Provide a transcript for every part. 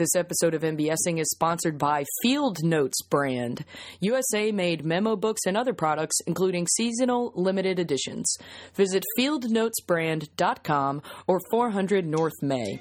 This episode of MBSing is sponsored by Field Notes brand, USA made memo books and other products, including seasonal limited editions. Visit fieldnotesbrand.com or 400 North May.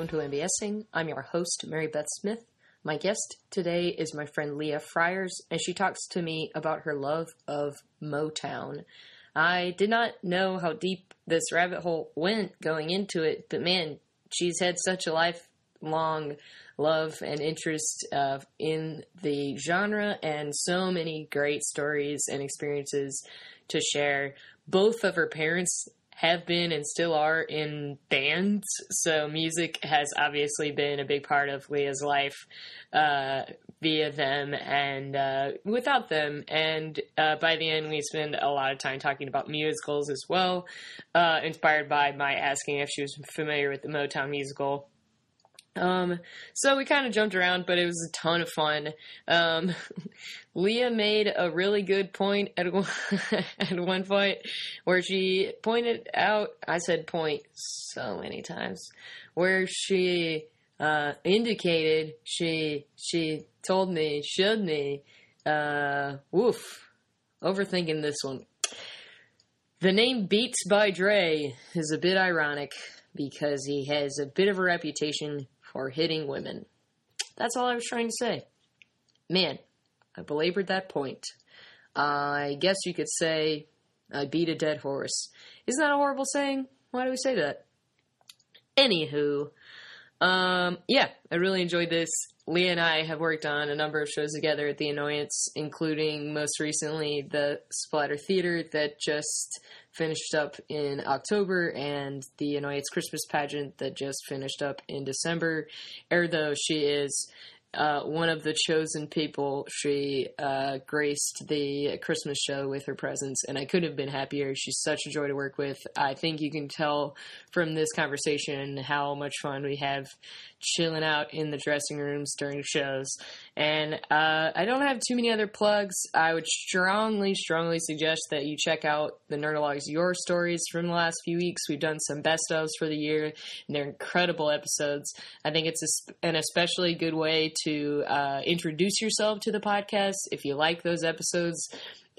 Welcome to MBSing. I'm your host, Mary Beth Smith. My guest today is my friend Leah Frires, and she talks to me about her love of Motown. I did not know how deep this rabbit hole went going into it, but man, she's had such a lifelong love and interest uh, in the genre and so many great stories and experiences to share. Both of her parents have been and still are in bands, so music has obviously been a big part of Leah's life uh, via them and uh, without them. And uh, by the end, we spend a lot of time talking about musicals as well, uh, inspired by my asking if she was familiar with the Motown musical. Um, so we kind of jumped around, but it was a ton of fun. Um, Leah made a really good point at one, at one point where she pointed out, I said point so many times, where she, uh, indicated she, she told me, showed me, uh, woof, overthinking this one. The name Beats by Dre is a bit ironic because he has a bit of a reputation for hitting women. That's all I was trying to say. Man, I belabored that point. I guess you could say I beat a dead horse. Isn't that a horrible saying? Why do we say that? Anywho, um, yeah, I really enjoyed this. Leah and I have worked on a number of shows together at The Annoyance, including most recently the Splatter Theater that just finished up in October and the Annoyance Christmas pageant that just finished up in December. Ergo, she is uh, one of the chosen people. She uh, graced the Christmas show with her presence, and I couldn't have been happier. She's such a joy to work with. I think you can tell from this conversation how much fun we have chilling out in the dressing rooms during shows. And uh, I don't have too many other plugs. I would strongly, strongly suggest that you check out the Nerdologues Your Stories from the last few weeks. We've done some best ofs for the year, and they're incredible episodes. I think it's an especially good way to uh, introduce yourself to the podcast if you like those episodes.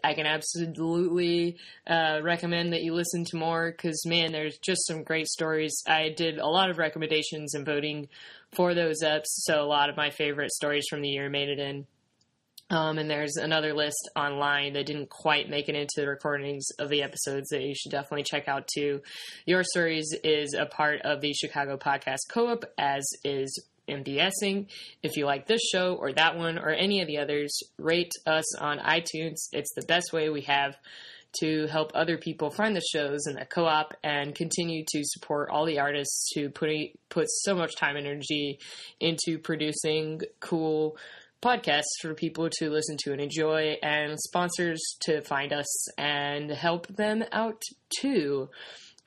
I can absolutely uh, recommend that you listen to more because, man, there's just some great stories. I did a lot of recommendations and voting for those eps, so a lot of my favorite stories from the year made it in. Um, and there's another list online that didn't quite make it into the recordings of the episodes that you should definitely check out too. Your Stories is a part of the Chicago Podcast Co op, as is MBSing. If you like this show or that one or any of the others, rate us on iTunes. It's the best way we have to help other people find the shows and the co-op and continue to support all the artists who put put so much time and energy into producing cool podcasts for people to listen to and enjoy and sponsors to find us and help them out too.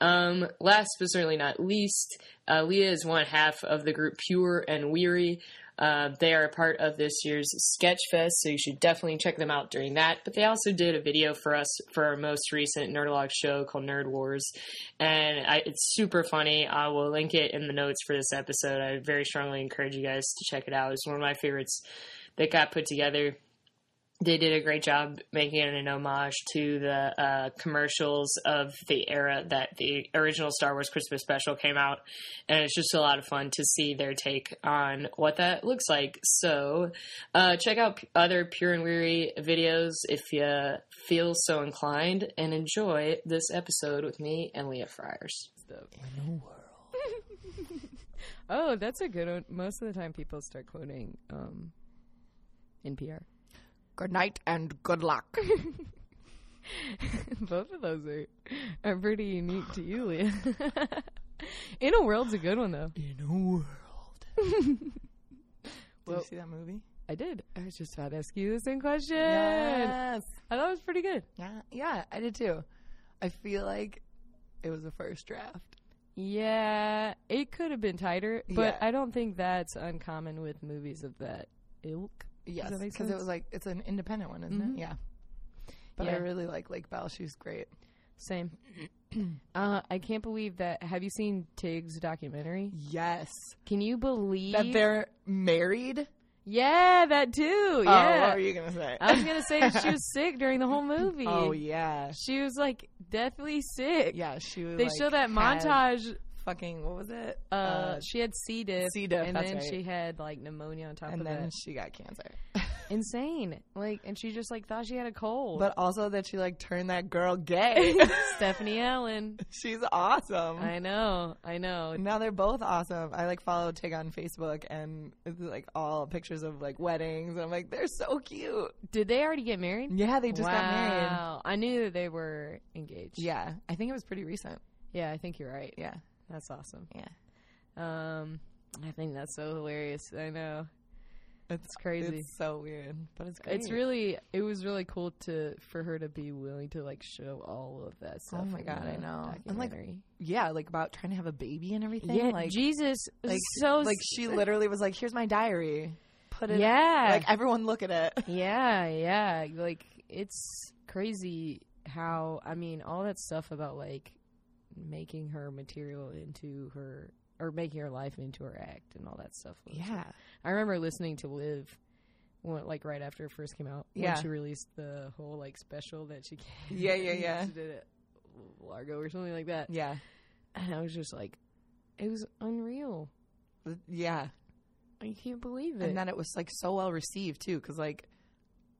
Um, last but certainly not least, uh, Leah is one half of the group Pure and Weary. Uh, they are a part of this year's Sketch Fest, so you should definitely check them out during that. But they also did a video for us for our most recent Nerdologue show called Nerd Wars, and I, it's super funny. I will link it in the notes for this episode. I very strongly encourage you guys to check it out. It's one of my favorites that got put together they did a great job making it an homage to the uh, commercials of the era that the original Star Wars Christmas special came out. And it's just a lot of fun to see their take on what that looks like. So, uh, check out other Pure and Weary videos if you feel so inclined and enjoy this episode with me and Leah Frires. In a world. oh, that's a good one. Most of the time, people start quoting um, NPR. Good night and good luck. Both of those are, are pretty unique to you, Leah. In a World's a good one, though. In a world. Did Well- you see that movie? I did. I was just about to ask you the same question. Yes. I thought it was pretty good. Yeah, yeah, I did too. I feel like it was the first draft. Yeah, it could have been tighter, but Yeah. I don't think that's uncommon with movies of that ilk. Yes, because it was like it's an independent one, isn't Mhm. it? Yeah. But I really like Lake Bell. She's great. Same. uh, I can't believe that. Have you seen Tig's documentary? Yes, Can you believe that they're married. Yeah, that too. Oh, Yeah. what were you gonna say? I was gonna say she was sick during the whole movie. oh yeah, She was like deathly sick. yeah. She was. They like, show that montage. Fucking what was it? Uh, she had C. diff, C. diff, and then right. she had like pneumonia on top of that. and of then that. she got cancer. Insane. Like, and she just like thought she had a cold. but also that she like turned that girl gay. Stephanie Allynne. She's awesome. I know. I know. now they're both awesome. I like follow Tig on Facebook and it's like all pictures of like weddings. I'm like, they're so cute. Did they already get married? Yeah, they just wow. got married. I knew that they were engaged. Yeah, I think it was pretty recent. Yeah, I think you're right. Yeah, That's awesome. yeah. Um, I think that's so hilarious. I know. It's crazy. It's so weird, but it's great. It's really it was really cool to for her to be willing to like show all of that stuff. Oh my God, I know. And, like, yeah, like about trying to have a baby and everything. yeah, like Jesus, like so like she literally was like, "Here's my diary. Put it. yeah, Like everyone look at it. yeah, yeah. Like it's crazy how I mean all that stuff about like making her material into her or making her life into her act and all that stuff. was- Yeah, I remember listening to Live. When, like right after it first came out, Yeah. when she released the whole like special that she Yeah, yeah, yeah. she did it Largo or something like that, yeah, and I was just like, it was unreal. yeah. I can't believe it. And then it was like so well received too, because like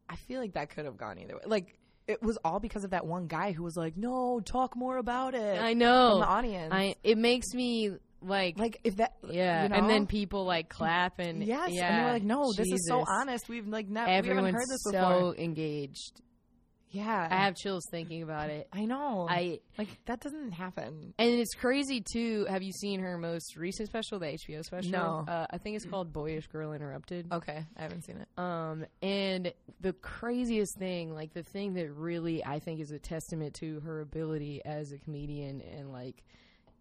I feel like that could have gone either way. Like it was all because of that one guy who was like, "No, talk more about it." I from know. the audience. I it makes me like, like if that, yeah, you know? and then people like clap and yes, yeah, and they were like, "No, this is so honest. We've like never, we haven't Everyone's heard this so before." engaged. Yeah, I have chills thinking about it. I know. I like that doesn't happen. and it's crazy too. Have you seen her most recent special, the HBO special? No. uh, I think it's called "Boyish Girl Interrupted." Okay, I haven't seen it. Um, and the craziest thing, like the thing that really I think is a testament to her ability as a comedian and like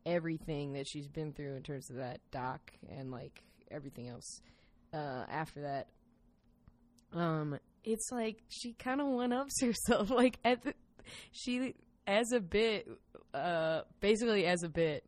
everything that she's been through in terms of that doc and like everything else uh, after that. Um, it's like she kind of one ups herself. Like at the, she as a bit, uh, basically as a bit,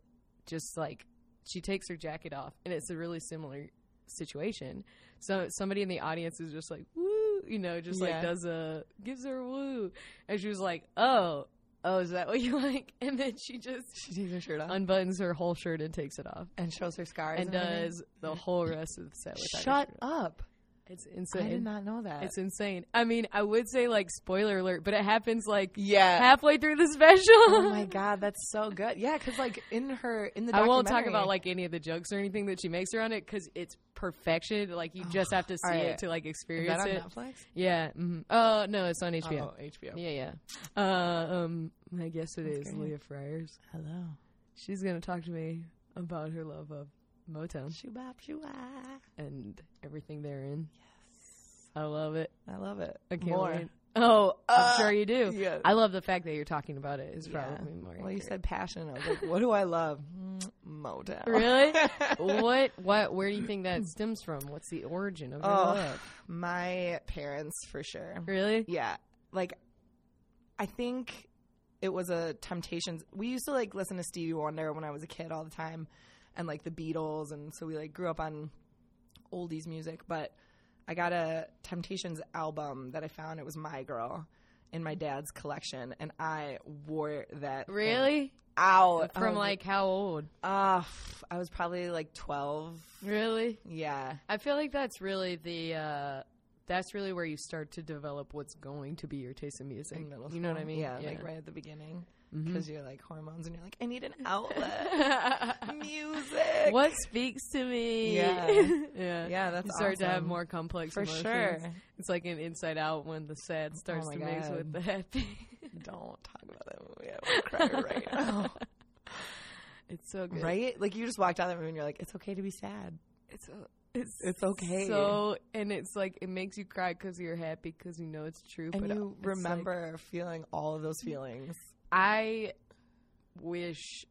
just like she takes her jacket off, and it's a really similar situation. So somebody in the audience is just like woo, you know, just Yeah. like does a gives her a woo, and she was like, oh, oh, is that what you like? And then she just She takes her shirt off unbuttons her whole shirt and takes it off, and shows her scars and does the whole rest of the set Shut up! It's insane. I did not know that. It's insane. I mean, I would say like spoiler alert, but it happens like yeah. halfway through the special. oh my god, that's so good. Yeah, because like in her in the I won't talk about like any of the jokes or anything that she makes around it because it's perfection. Like you just have to see Alright. it to like Is experience that on it. Netflix? Yeah. Mm-hmm. Uh, no, it's on HBO. Oh, HBO. Yeah, yeah. Uh, um, I guess it is That's great. Leah Frires. Hello. She's gonna talk to me about her love of Motown Shoo bop shoo ah. and everything therein. Yes, I love it. I love it. I can't More. wait. Oh, I'm Uh, sure you do. yeah. I love the fact that you're talking about it. It's Yeah. probably more. Well, you said passion. I was like, what do I love? Mm, Motown. Really? what? What? Where do you think that stems from? What's the origin of your Oh, love? my parents for sure. Really? Yeah, like I think it was a Temptations. We used to like listen to Stevie Wonder when I was a kid all the time, and like the Beatles, and so we like grew up on oldies music. But I got a Temptations album that I found. It was My Girl in my dad's collection, and I wore that Really? out From was like how old? uh, I was probably like twelve. Really? Yeah, I feel like that's really the. uh that's really where you start to develop what's going to be your taste in music. in You know what I mean? Yeah, like right at the beginning Mhm. because you're like hormones, and you're like, I need an outlet. music. what speaks to me? Yeah. yeah. Yeah, that's You start to have more complex For emotions. sure. It's like an Inside Out when the sad starts my to mix God. with the happy. Don't talk about that movie. I will cry right now. it's so good. right? Like you just walked out of that room and you're like, it's okay to be sad. It's a, It's It's okay. So and it's like it makes you cry because you're happy because you know it's true. and but you it's like- remember feeling all of those feelings. I wish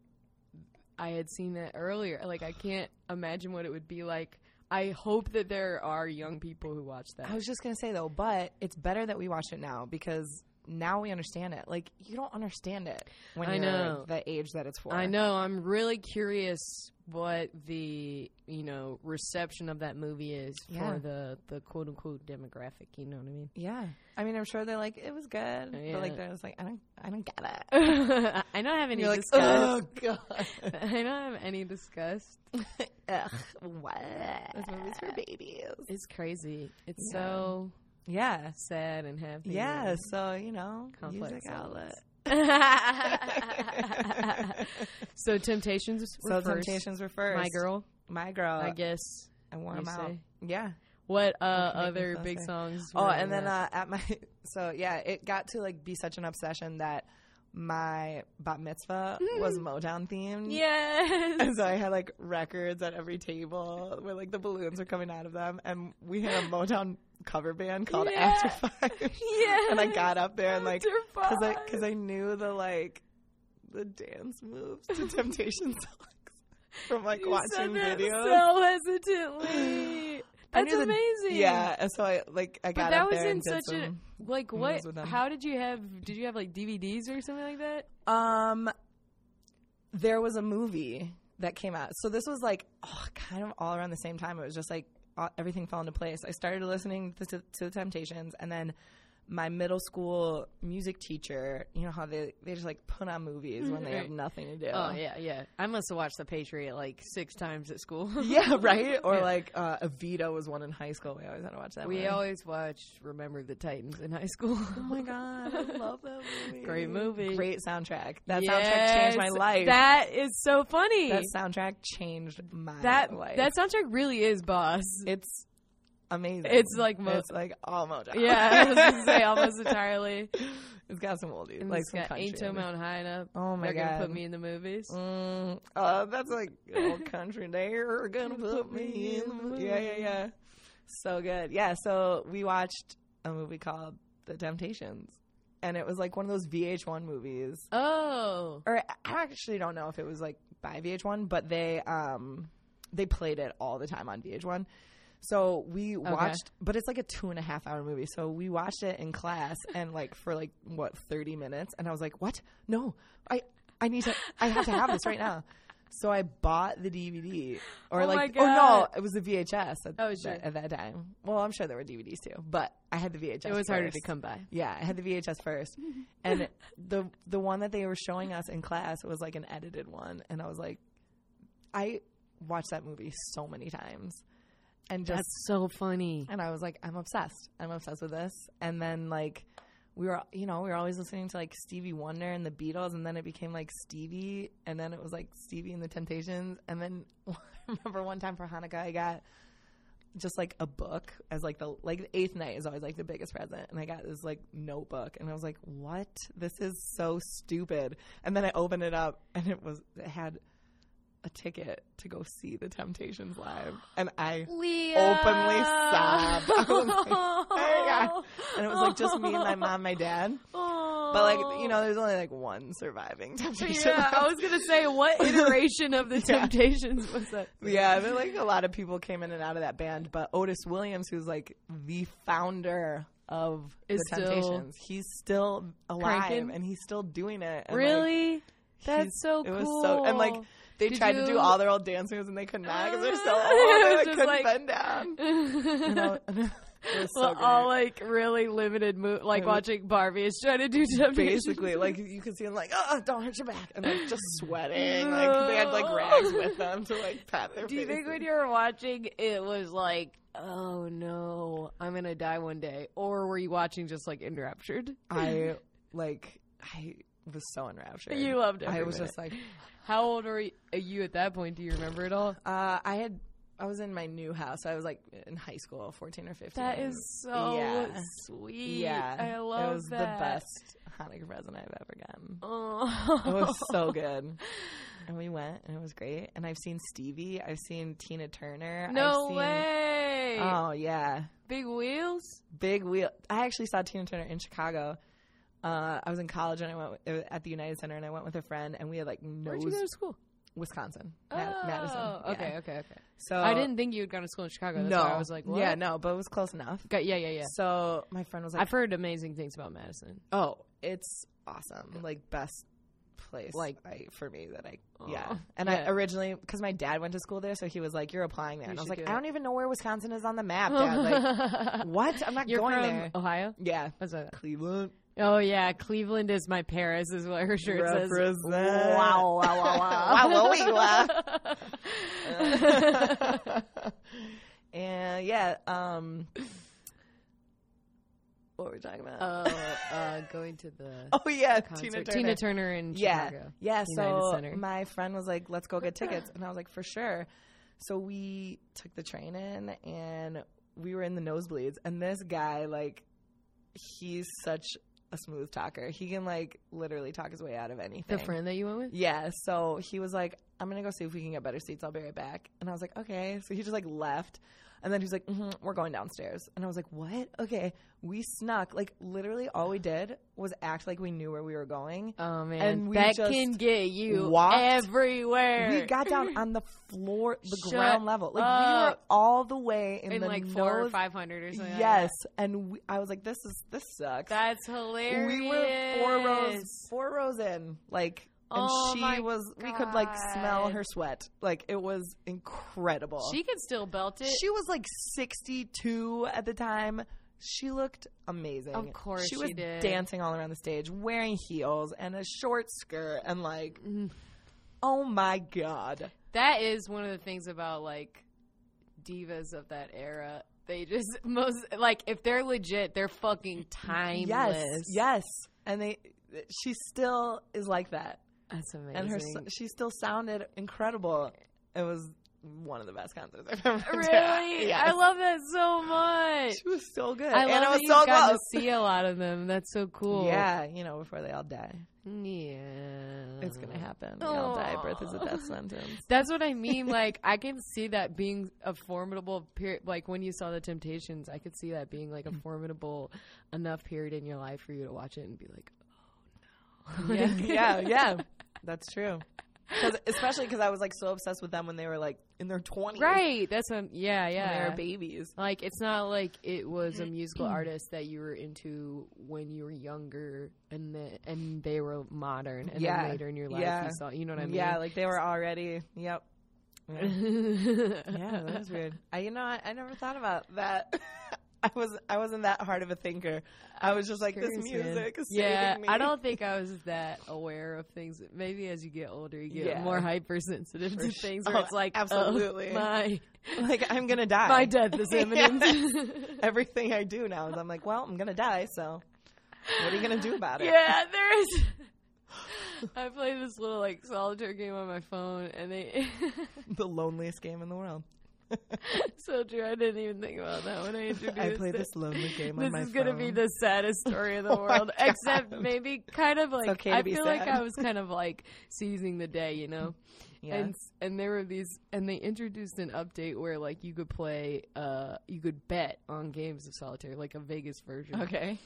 I had seen that earlier. Like I can't imagine what it would be like. I hope that there are young people who watch that. I was just gonna say though, but it's better that we watch it now because now we understand it. Like you don't understand it when I you're know. the age that it's for. I know. I'm really curious what the you know reception of that movie is Yeah. for the the quote unquote demographic. You know what I mean? Yeah, I mean, I'm sure they're like it was good, Yeah. but like they're just like I don't, I don't get it. I don't have any You're like, disgust. oh god, I don't have any disgust. Ugh, what? This movie's for babies. It's crazy. It's Yeah. so Yeah, sad and happy. yeah. and So you know, complex music outlet. so Temptations were So first. Temptations were first. My girl, my girl. I guess. I wore you them out. say. Yeah. What uh, can make me other big safe. songs? Oh, and then uh, at my so yeah, it got to like be such an obsession that my bat mitzvah was Motown themed. yes. And so I had like records at every table where like the balloons were coming out of them, and we had a Motown cover band called Yeah. After Five. Yes. and I got up there and like because I because I knew the like the dance moves to Temptation songs from like You watching videos. so hesitantly. That's the- amazing. Yeah, and so I like I got But that up was in such a like what? How did you have? Did you have like DVDs or something like that? Um, there was a movie that came out. So this was like oh, kind of all around the same time. It was just like Uh, everything fell into place. I started listening to, to, to the Temptations, and then my middle school music teacher. You know how they they just like put on movies when they have nothing to do. Oh yeah, yeah. I must have watched The Patriot like six times at school. Yeah, right. Or Yeah. like uh, Evita was one in high school. We always had to watch that. we movie. always watched Remember the Titans in high school. Oh my god, I love that movie. Great movie. Great soundtrack. That soundtrack changed my life. That is so funny. that soundtrack changed my that life. that soundtrack really is boss. it's amazing. It's like most, it's like almost. Yeah, I was gonna say almost entirely. it's got some oldies, And like it's some got country. Ain't. Mountain High enough. Oh my god. They're gonna put me in the movies. Mm, uh, that's like old country. They're gonna put me in the movie. Yeah, yeah, yeah. So good. Yeah. So we watched a movie called The Temptations, and it was like one of those VH1 movies. Oh, or I actually don't know if it was like by VH1, but they um they played it all the time on VH1. So we watched, but it's like a two and a half hour movie. So we watched it in class and like for like what thirty minutes, and I was like, "What? No, I I need to, I have to have this right now." So I bought the DVD, or Oh my like, oh no, it was the VHS at, Oh, that, at that time. Well, I'm sure there were DVDs too, but I had the VHS. it was harder to come by. Yeah, I had the VHS first, and the the one that they were showing us in class was like an edited one, and I was like, I watched that movie so many times, and just That's so funny. and I was like, I'm obsessed. I'm obsessed with this. And then like we were, you know, we were always listening to like Stevie Wonder and the Beatles, and then it became like Stevie, and then it was like Stevie and the Temptations, and then I remember one time for Hanukkah I got just like a book as like the like the eighth night is always like the biggest present and i got this like notebook and i was like what this is so stupid and then i opened it up and it was it had a ticket to go see the temptations live and i openly sobbed. I was like, "Hey." and it was like just me and my mom my dad but like you know there's only like one surviving temptation Yeah, I was gonna say, what iteration of the Yeah. Temptations was that? Yeah, but like a lot of people came in and out of that band, but Otis Williams, who's like the founder of Is the Temptations, he's still alive cranking? and he's still doing it. And, like, Really? he's- That's so it cool. was so and like they Did tried to do all their old dance moves and they could not because they're so old. They like, just couldn't like- bend down. You it was so well, all like really limited move, like was- watching Barbie is trying to do Temptations. Basically, like you could see them like, oh, don't hurt your back, and like just sweating. Like they had like rags with them to like pat their Do you think when you were watching, it was like, oh no, I'm gonna die one day, or were you watching just like enraptured? I like I was so enraptured. You loved it. I was minute. just like, How old are you, at that point? Do you remember it all? uh, I had I was in my new house. I was like in high school, fourteen or fifteen. That is so Yeah. sweet. yeah. I love it It was that. the best Hanukkah present I've ever gotten. Oh, It was so good. and we went, and it was great. And I've seen Stevie. I've seen Tina Turner. No I've seen, way. Oh yeah, Big wheels. big wheel. I actually saw Tina Turner in Chicago. Uh, I was in college and I went with, at the United Center and I went with a friend and we had like no. Where'd you go to school? Wisconsin, Oh, Ma- Madison. Okay, Yeah. okay, okay. So I didn't think you had gone to school in Chicago. That's no, why I was like, what? yeah, no, but it was close enough. Got- yeah, yeah, yeah. So my friend was like, I've heard amazing things about Madison. "Oh, it's awesome! Like best place, Like- I, for me that I yeah." And Yeah. I originally because my dad went to school there, so he was like, "You're applying there," You and I was like, "I don't even know where Wisconsin is on the map, Dad. Like, what? I'm not You're going there." Ohio? Yeah, That's what Cleveland. Oh yeah, Cleveland is my Paris is what her shirt says. Represent. Wow, wow, wow, wow. Wow, wee, wow. and yeah, um, what were we talking about? uh, uh, going to the oh yeah, concert. Tina Turner. Tina Turner in yeah, Chicago. yeah. So Center. my friend was like, "Let's go get tickets," and I was like, "For sure." So we took the train in, and we were in the nosebleeds. And this guy, like, he's such a smooth talker. He can like literally talk his way out of anything. The friend that you went with? Yeah, so he was like, I'm gonna go see if we can get better seats. I'll be right back. And I was like, okay. So he just like left, and then he's like, mm we're going downstairs. And I was like, what? Okay. We snuck. Like literally, all we did was act like we knew where we were going. Oh man, And we that can get you walked- everywhere. We got down on the floor, the Shut ground level. Like we were all the way in, in the like four or five hundred or something. Yes, that. and we, I was like, this is this sucks. that's hilarious. we were four rows, four rows in, like, and Oh she was. We could like smell her sweat. Like it was incredible. She could still belt it. She was like sixty-two at the time. She looked amazing. Of course she she was did. dancing all around the stage, wearing heels and a short skirt, and like, Mm. oh my god, that is one of the things about like divas of that era. They just most like if they're legit, they're fucking timeless. yes, yes, and they. She still is like that. That's amazing. and her she still sounded incredible. It was one of the best concerts I've ever been to. really, Yes. I love that so much. She was so good, I and love it that was so close. to see a lot of them. That's so cool. Yeah, you know, before they all die, yeah, it's gonna happen. They all die. Birth is a death sentence. That's what I mean. Like, I can see that being a formidable period. Like, when you saw the Temptations, I could see that being like a mm-hmm. formidable enough period in your life for you to watch it and be like. Yeah, yeah, yeah. That's true. Cause, especially because I was like so obsessed with them when they were like in their twenties, Right. That's what, yeah, When they were babies. Like, it's not like it was a musical artist that you were into when you were younger and then, and they were modern. And Yeah. then later in your life, Yeah. you saw, you know what I mean? Yeah, like they were already. Yep. Yeah. yeah, that was weird. I, you know, I, I never thought about that. I was I wasn't that hard of a thinker. I was just like this music is Yeah, me. I don't think I was that aware of things. Maybe as you get older, you get Yeah. more hypersensitive For to sure. things where Oh, it's like, oh, absolutely. oh, my like I'm gonna die. my death is imminent. Everything I do now is I'm like, well, I'm gonna die. So what are you gonna do about it? yeah, there is. I play this little like solitaire game on my phone, and they The loneliest game in the world. so true. I didn't even think about that when I introduced I play it. this lonely game This on my is gonna be the saddest story in the Oh world, except maybe kind of like okay I feel like. I was kind of like seizing the day, you know. yeah. and and there were these and they introduced an update where like you could play uh you could bet on games of solitaire like a vegas version okay.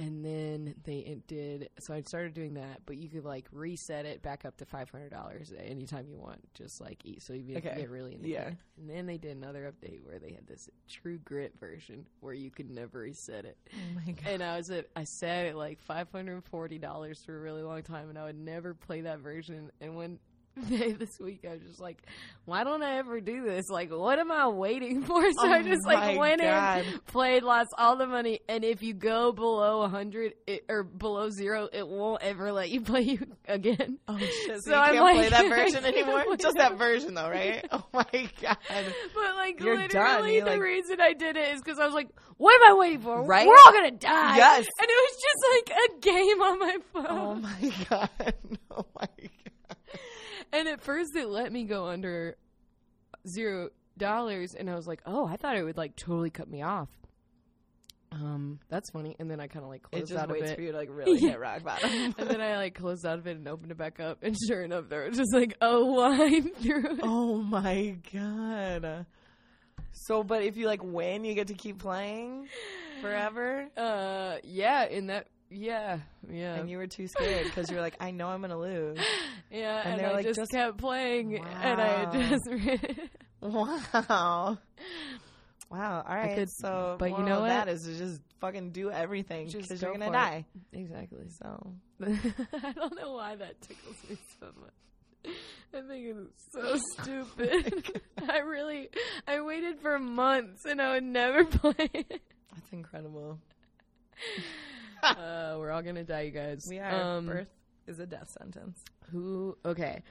And then they it did so i started doing that but you could like reset it back up to $500 anytime you want just like eat so you could Okay. get really into Yeah. it and then they did another update where they had this true grit version where you could never reset it Oh my god. and I was at I sat at like five hundred and forty dollars for a really long time, and I would never play that version. And when this week I was just like, why don't I ever do this? Like, what am I waiting for? So I Oh just like went God. in, played, lost all the money, and if you go below a hundred or below zero, it won't ever let you play you again. Oh shit! So, So I'm can't like- play that version anymore. Just that version, though, right? Oh my god! But like You're literally, the like- reason I did it is because I was like, "What am I waiting for? Right? We're all gonna die." Yes. and it was just like a game on my oh phone. Oh my god! Oh my god! And at first, it let me go under zero dollars, and I was like, "Oh, I thought it would like totally cut me off." Um, that's funny. And then I kind of like It closed just out of waits it. for you to like really hit rock bottom. and then I like closed out of it and opened it back up, and sure enough, there was just like a line through it. oh my god. So, but if you like win, you get to keep playing forever. Uh, yeah, in that, yeah, yeah, And you were too scared because you were like, I know I'm gonna lose. yeah, and and, they're I like, just, just- kept playing, and I just. Wow. Wow. All right. could- so, but you know of that what? is to just fucking do everything because you're gonna for it. die. exactly. So I don't know why that tickles me so much. I think it's so stupid. I really, I waited for months and I would never play it. that's incredible. Uh, we're all gonna die, you guys. We are. Um, Birth is a death sentence. Who? Okay,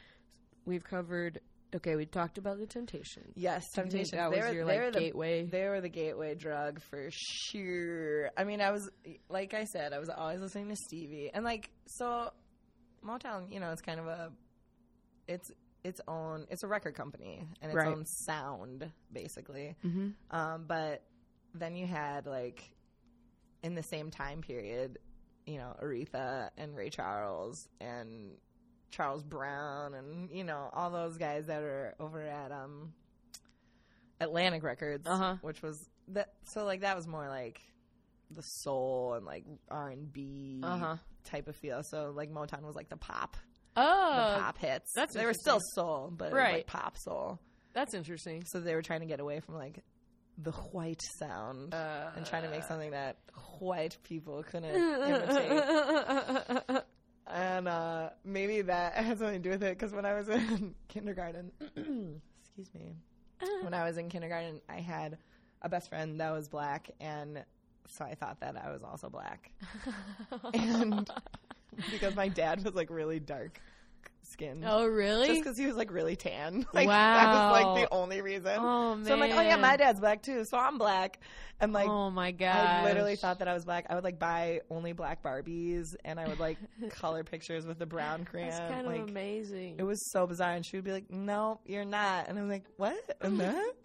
we've covered. Okay, we talked about the temptation. Yes, temptation. That they was were, your like the, gateway. They were the gateway drug for sure. I mean, I was like I said, I was always listening to Stevie, and like so, Motown. You know, it's kind of a, it's its own. It's a record company and its Right. own sound, basically. mm-hmm. Um, but then you had like in the same time period, you know, Aretha and Ray Charles and Charles Brown and you know all those guys that are over at um Atlantic Records, Uh-huh. which was that. So like that was more like the soul and like R and B Uh huh. type of feel. So like Motown was like the pop, Oh, the pop hits. that's they were still soul, but Right. like pop soul. that's interesting. So they were trying to get away from like the white sound Uh, and trying to make something that white people couldn't imitate. And uh, maybe that has something to do with it because when I was in kindergarten, excuse me, when I was in kindergarten, I had a best friend that was black, and so I thought that I was also black. and because my dad was like really dark skinned. oh, really? Just because he was like really tan. Like, That was like the only reason. oh man. So I'm like, oh yeah, my dad's black too, so I'm black. And like, oh my god. I literally thought that I was black. I would like buy only black Barbies, and I would like color pictures with the brown crayon. that's kind like, of amazing. it was so bizarre. And she would be like, "No, you're not." And I'm like, "What? I'm not."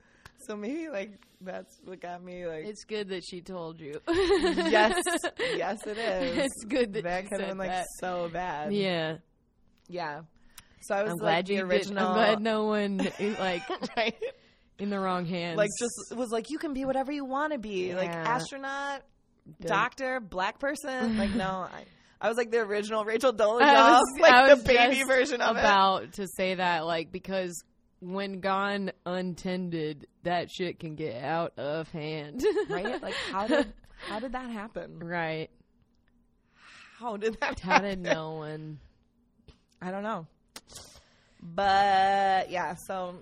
So maybe like that's what got me like. It's good that she told you. yes, yes, it is. It's good that, that she could have been like that. so bad. Yeah, yeah. So I was I'm like glad the you original. Did, I'm glad no one is, like right. in the wrong hands. Like just was like you can be whatever you want to be, like astronaut, doctor, black person. Like no, I, I was like the original Rachel Dolezal, I was, like the baby version of about to say that, like because when gone untended, that shit can get out of hand. Right? Like how did how did that happen? right? How did that? How did happen? no one? I don't know. But yeah, so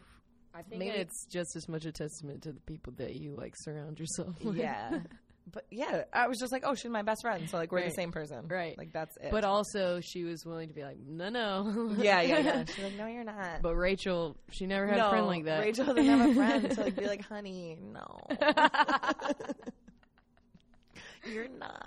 I think Maybe- it's just as much a testament to the people that you like surround yourself with. yeah. But yeah, I was just like, oh, she's my best friend, so like we're Right. the same person, Right. Like that's it. But also, she was willing to be like, no, no. yeah, yeah, yeah. She's like, no, you're not. But Rachel, she never had no, a friend like that. Rachel doesn't have a friend to like be like, honey, no, you're not.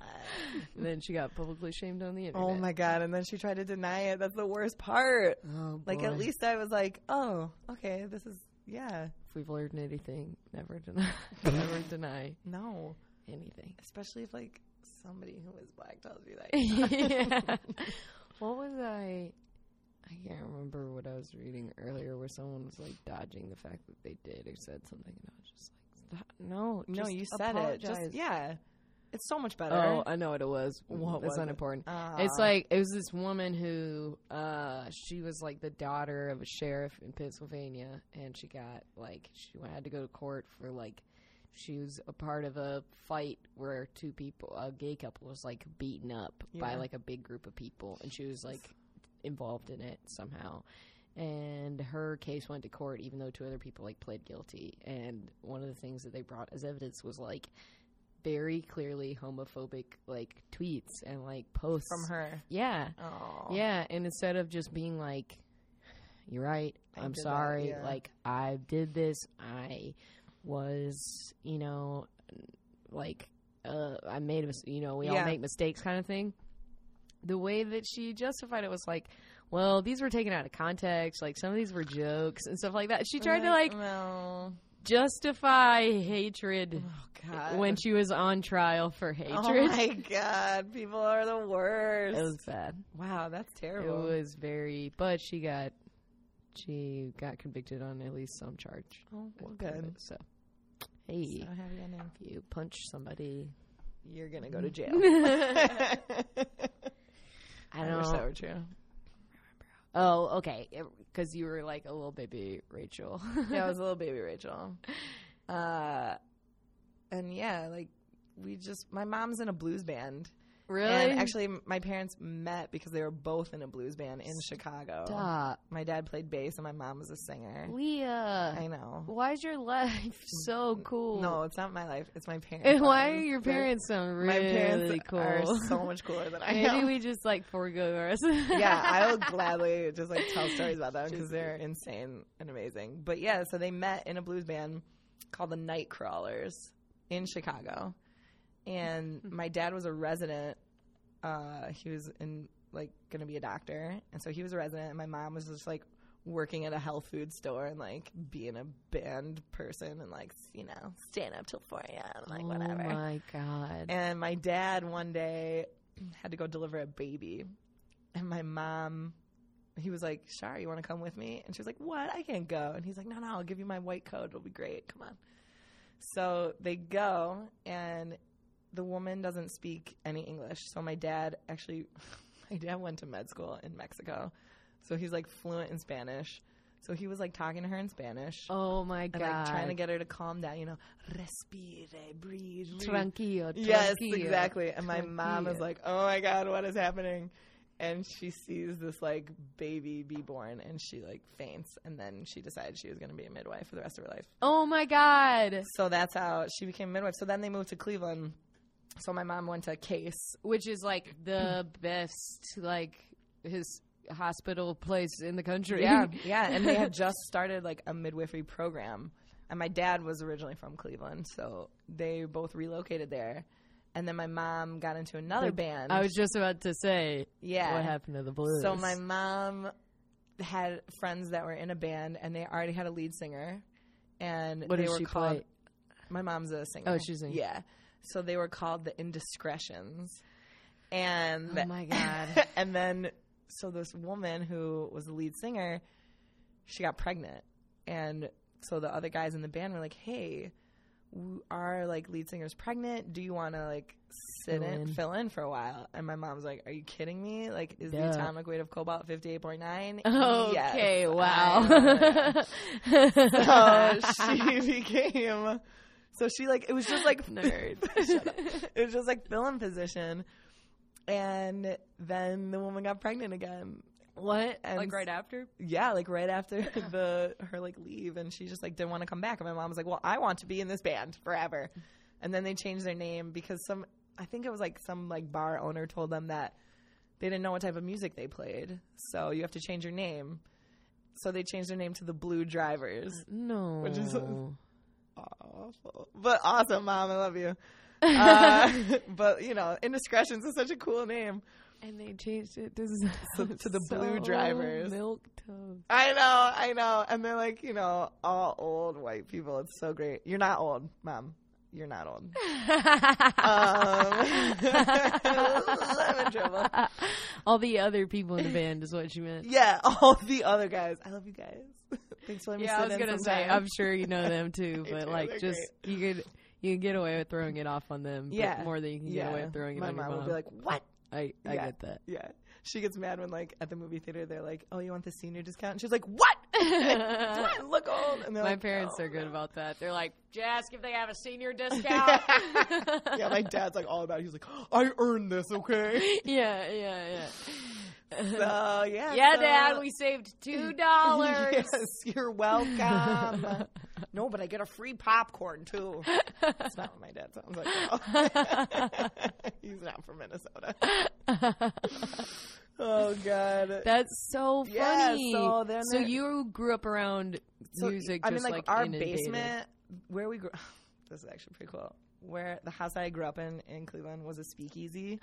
And then she got publicly shamed on the internet. Oh my god! And then she tried to deny it. That's the worst part. Oh, Like boy. at least I was like, oh, okay, this is yeah. if we've learned anything, never deny, never deny No, anything. especially if like somebody who is black tells you that. yeah. What was I? I can't remember what I was reading earlier, where someone was like dodging the fact that they did or said something, and I was just like, "No, no, you said it. Just yeah, it's so much better. Oh, I know what it was. What That's was it? unimportant. Ah. It's like it was this woman who uh she was like the daughter of a sheriff in Pennsylvania and she got like she had to go to court for like she was a part of a fight where two people a gay couple was like beaten up by like a big group of people and she was like involved in it somehow and her case went to court even though two other people like pled guilty and one of the things that they brought as evidence was like very clearly homophobic like tweets and like posts from her. yeah Oh, yeah and instead of just being like you're right I i'm did that," sorry yeah. like i did this i was you know like uh i made a you know we Yeah. all make mistakes kind of thing the way that she justified it was like well these were taken out of context like some of these were jokes and stuff like that she tried to like well, justify hatred Oh God. when she was on trial for hatred. Oh my God, people are the worst. it was bad. wow, that's terrible. It was very, but she got she got convicted on at least some charge. oh, well, good. it, So, hey, So happy ending. if you punch somebody, You're gonna go to jail. I I don't. wish that were true. Oh, okay, because you were like a little baby Rachel. yeah, I was a little baby Rachel. Uh, and yeah, like we just my mom's in a blues band. Really? And actually, my parents met because they were both in a blues band in Chicago. Stop, My dad played bass, and my mom was a singer. Leah. I know. Why is your life so cool? No, it's not my life. It's my parents. And why lives. are your parents My really parents cool? are so much cooler than I Maybe am. we just like forego rest. yeah, I will gladly just like tell stories about them because they're insane and amazing. But yeah, so they met in a blues band called the Night Crawlers in Chicago, and my dad was a resident. Uh, he was in like going to be a doctor, and so he was a resident, and my mom was just like working at a health food store and like being a band person and like you know staying up till four a.m. like oh whatever. my god! And my dad one day had to go deliver a baby. And my mom, he was like, Shar, you want to come with me? And she was like, What? I can't go. And he's like, No, no, I'll give you my white coat. It'll be great. Come on. So they go, and the woman doesn't speak any English. So my dad actually, my dad went to med school in Mexico. So he's like fluent in Spanish. So he was like talking to her in Spanish. oh my and god! like trying to get her to calm down, you know, respire, breathe, tranquillo, Yes, exactly. And my mom is like, "Oh my god, what is happening?" And she sees this like baby be born, and she like faints. And then she decided she was going to be a midwife for the rest of her life. oh my god! So that's how she became a midwife. So then they moved to Cleveland. So my mom went to Case. Which is like the best, like his hospital place in the country. Yeah, yeah. And they had just started like a midwifery program. And my dad was originally from Cleveland, so they both relocated there. And then my mom got into another Like, band. I was just about to say, yeah. what happened to the blues? So my mom had friends that were in a band, and they already had a lead singer, and What they were she called. play? My mom's a singer. Oh, she's a- yeah. So they were called the Indiscretions, and Oh my God. and then so this woman who was the lead singer, she got pregnant, and so the other guys in the band were like, "Hey." Our like lead singer's pregnant. Do you want to like sit Fill in, in. fill in for a while? And my mom's like, "Are you kidding me? Like, is the atomic weight of cobalt fifty eight point nine? Okay, wow. so she became. So she like it was just like Nerd. Shut up. It was just like film position, and then the woman got pregnant again. what? And like right after? Yeah, like right after the her like leave, and she just like didn't want to come back. And my mom was like, "Well, I want to be in this band forever." And then they changed their name because some, I think it was like some like bar owner told them that they didn't know what type of music they played, so you have to change your name. So they changed their name to the Blue Drivers. No. Which is- Awful, but awesome, mom. I love you. Uh, but you know, indiscretions is such a cool name. and they changed it to, So- to the Blue Drivers. Milk toast. I know, I know. And they're like, you know, all old white people. It's so great. You're not old, mom. You're not old. Um, I'm in trouble. All the other people in the band is what you meant. Yeah, all the other guys. I love you guys. Thanks for letting me Yeah, I was gonna say time. I'm sure you know them too, but do, like, they're just you could you can get away with throwing it off on them, Yeah. more than you can yeah. get away with throwing it My on mom your will mom. be like, "What?" I I Yeah. get that. Yeah. She gets mad when, like, at the movie theater, they're like, "Oh, you want the senior discount?" And she's like, "What? Do I look old?" And My like, parents "Oh, are good no." about that. They're like, just ask if they have a senior discount. yeah, my dad's like all about. it. He's like, "I earned this, okay?" yeah, yeah, yeah. So yeah, yeah, so- Dad, we saved two dollars. yes, you're welcome. No, but I get a free popcorn too. That's not what my dad sounds like. though. He's not from Minnesota. oh God. That's so funny. Yeah, so then So you grew up around So, music, I just mean, like, like, our inundated. basement, where we grew. This is actually pretty cool. Where the house I grew up in in Cleveland was a speakeasy,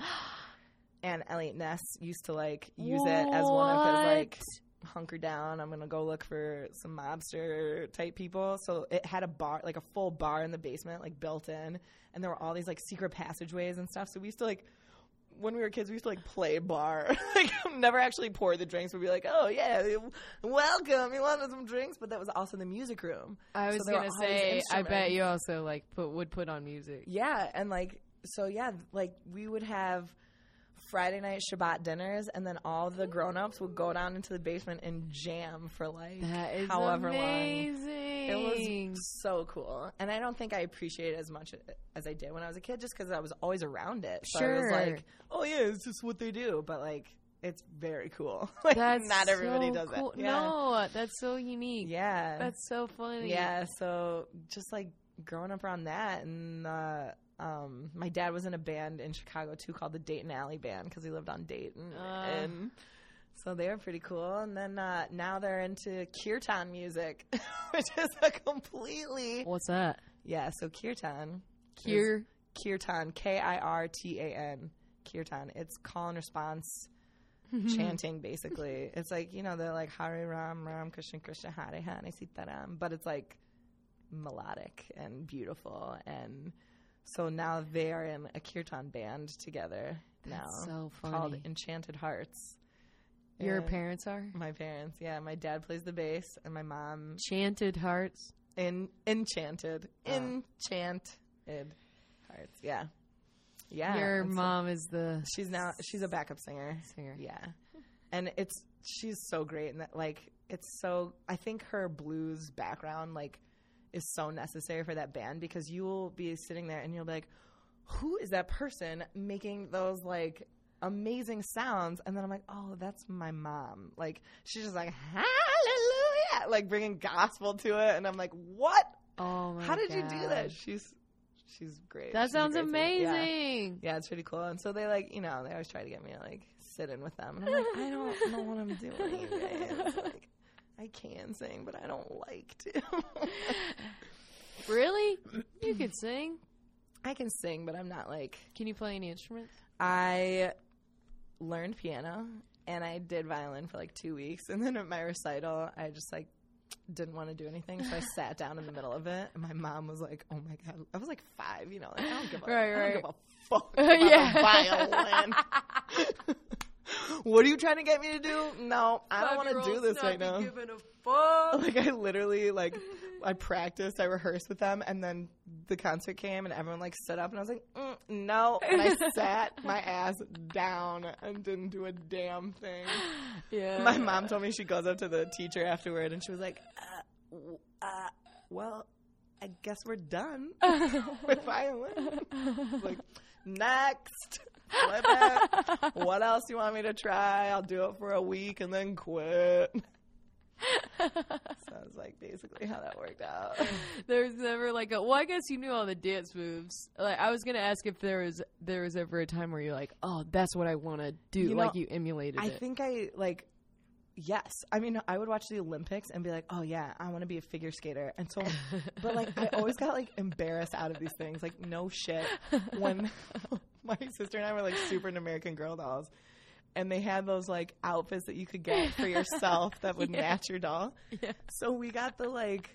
and Eliot Ness used to like use it as one of his like hunker down. I'm gonna go look for some mobster type people. So it had a bar, like a full bar in the basement, like built in, and there were all these like secret passageways and stuff. So we used to like. When we were kids, we used to like play bar. like, never actually pour the drinks. We'd be like, "Oh yeah, welcome. You wanted some drinks?" But that was also the music room. I was were gonna say, I bet you also like put would put on music. Yeah, and like so yeah, like we would have Friday night Shabbat dinners and then all the grown-ups would go down into the basement and jam for like That is however amazing. long. It was so cool. And I don't think I appreciate it as much as I did when I was a kid just cuz I was always around it. So I was like, "Oh yeah, it's just what they do." But like it's very cool. like That's not everybody so does cool. that. Yeah. No, that's so unique. Yeah. That's so funny. Yeah, so just like growing up around that, and uh, um, my dad was in a band in Chicago too called the Dayton Alley Band because he lived on Dayton, Uh. and so they were pretty cool. And then uh, now they're into kirtan music, which is a completely What's that? yeah. So kirtan, Cure. kirtan, K I R T A N, kirtan. It's call and response. chanting basically. It's like you know they're like Hare Ram Ram Krishna Krishna Hare Hare Sitaram, but it's like melodic and beautiful. And so now they are in a kirtan band together now That's so called. Enchanted Hearts. Your And parents are my parents, yeah. My dad plays the bass, and my mom chanted hearts. in enchanted, Oh. enchanted hearts. Yeah, yeah. Your mom is the she's now she's a backup singer. singer. Yeah. And it's she's so great and that like it's so I think her blues background like is so necessary for that band because you will be sitting there and you'll be like, Who is that person making those like amazing sounds? And then I'm like, Oh, that's my mom. Like she's just like, Hallelujah like bringing gospel to it and I'm like, What? Oh my How did you do that? She's she's great. That She's sounds great singer. Yeah. amazing. Yeah, it's pretty cool. And so they like, you know, they always try to get me to like sit in with them. And I'm like, I don't know what I'm doing. Like, I can sing, but I don't like to. Really? You could sing. I can sing, but I'm not like. Can you play any instruments? I learned piano and I did violin for like two weeks. And then at my recital, I just like didn't want to do anything. So I sat down in the middle of it. And my mom was like, oh my God. I was like five, you know, like, I don't give a, Right, I don't give a fuck about Yeah. violin. what are you trying to get me to do? No, I don't want to do this right now. Giving a fuck. Like I literally like I practiced, I rehearsed with them, and then the concert came, and everyone like stood up, and I was like, mm, no, and I sat my ass down and didn't do a damn thing. Yeah. My mom told me she goes up to the teacher afterward, and she was like, uh, uh, well, I guess we're done with violin. like next. Flip it. What else do you want me to try? I'll do it for a week and then quit. so that like basically how that worked out. There's never like a. Well, I guess you knew all the dance moves. Like I was gonna ask if there was there was ever a time where you're like, oh, that's what I want to do. You know, like you emulated I it. think I like. Yes, I mean I would watch the Olympics and be like, "Oh yeah, I want to be a figure skater." And so, but like I always got like embarrassed out of these things. Like no shit. When my sister and I were like super into American Girl dolls, and they had those like outfits that you could get for yourself that would Yeah. match your doll. Yeah. So we got the like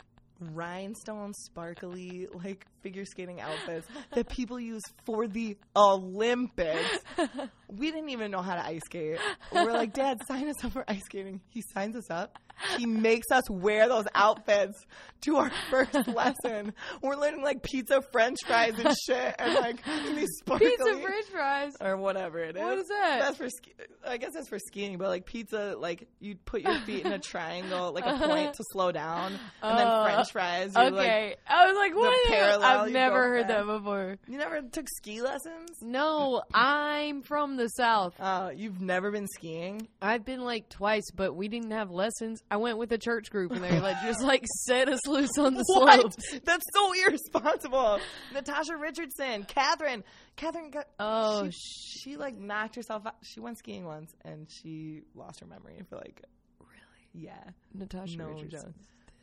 rhinestone sparkly like figure skating outfits that people use for the Olympics. We didn't even know how to ice skate. We're like, Dad, sign us up for ice skating. He signs us up. He makes us wear those outfits to our first lesson. We're learning like pizza, French fries, and shit, and like these sparkly Pizza French fries. or whatever it is. What is that? That's for ski- I guess that's for skiing, but like pizza, like you put your feet in a triangle, like a point to slow down, and then Oh, French fries. You're Okay, I was like, what? it? parallel, I've never heard that before. You never took ski lessons? No, I'm from the south. Uh, you've never been skiing? I've been like twice, but we didn't have lessons. I went with a church group, and they like just like set us loose on the What? slopes. That's so irresponsible. Natasha Richardson, Catherine, Catherine got. Oh, she, she like knocked herself out. She went skiing once and she lost her memory for like. Really? Yeah. Natasha no Richardson. joke.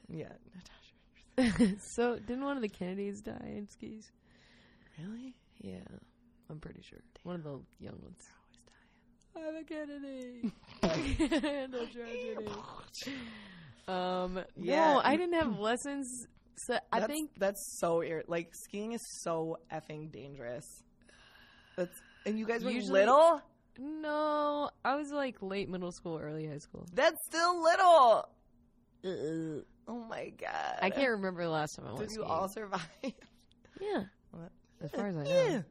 Yeah, Natasha. Richardson. so didn't one of the Kennedys die in skis? Really? Yeah, I'm pretty sure. One of the young ones. I'm a Kennedy. I can't handle tragedy. Um, Yeah. no, I didn't have lessons. So I That's- think that's so ir- like skiing is so effing dangerous. That's and you guys were Usually- little. no, I was like late middle school, early high school. That's still little. Oh my god! I can't remember the last time I went. Did you skiing. all survive? Yeah, What? as far as I know. Yeah.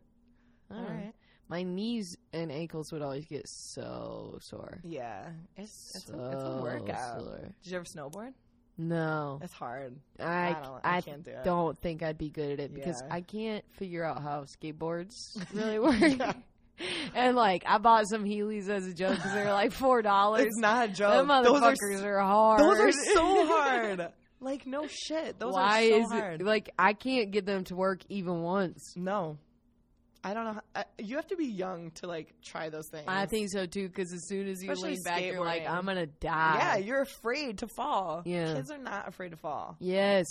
All don't right. My knees and ankles would always get so sore. Yeah, it's it's, so a, it's a workout. sore. Did you ever snowboard? No, It's hard. I, I don't- I can't do it. don't think I'd be good at it because Yeah. I can't figure out how skateboards really work. and like, I bought some Heelys as a joke because they were like four dollars. It's not a joke. Them those are motherfuckers are, hard. those are so hard. Like no shit. Those Why are so is hard. it like I can't get them to work even once? no, I don't know. How, I, you have to be young to like try those things. I think so too. Because as soon as you Especially lean back, you're like. I'm gonna die. Yeah, you're afraid to fall. Yeah. kids are not afraid to fall. Yes,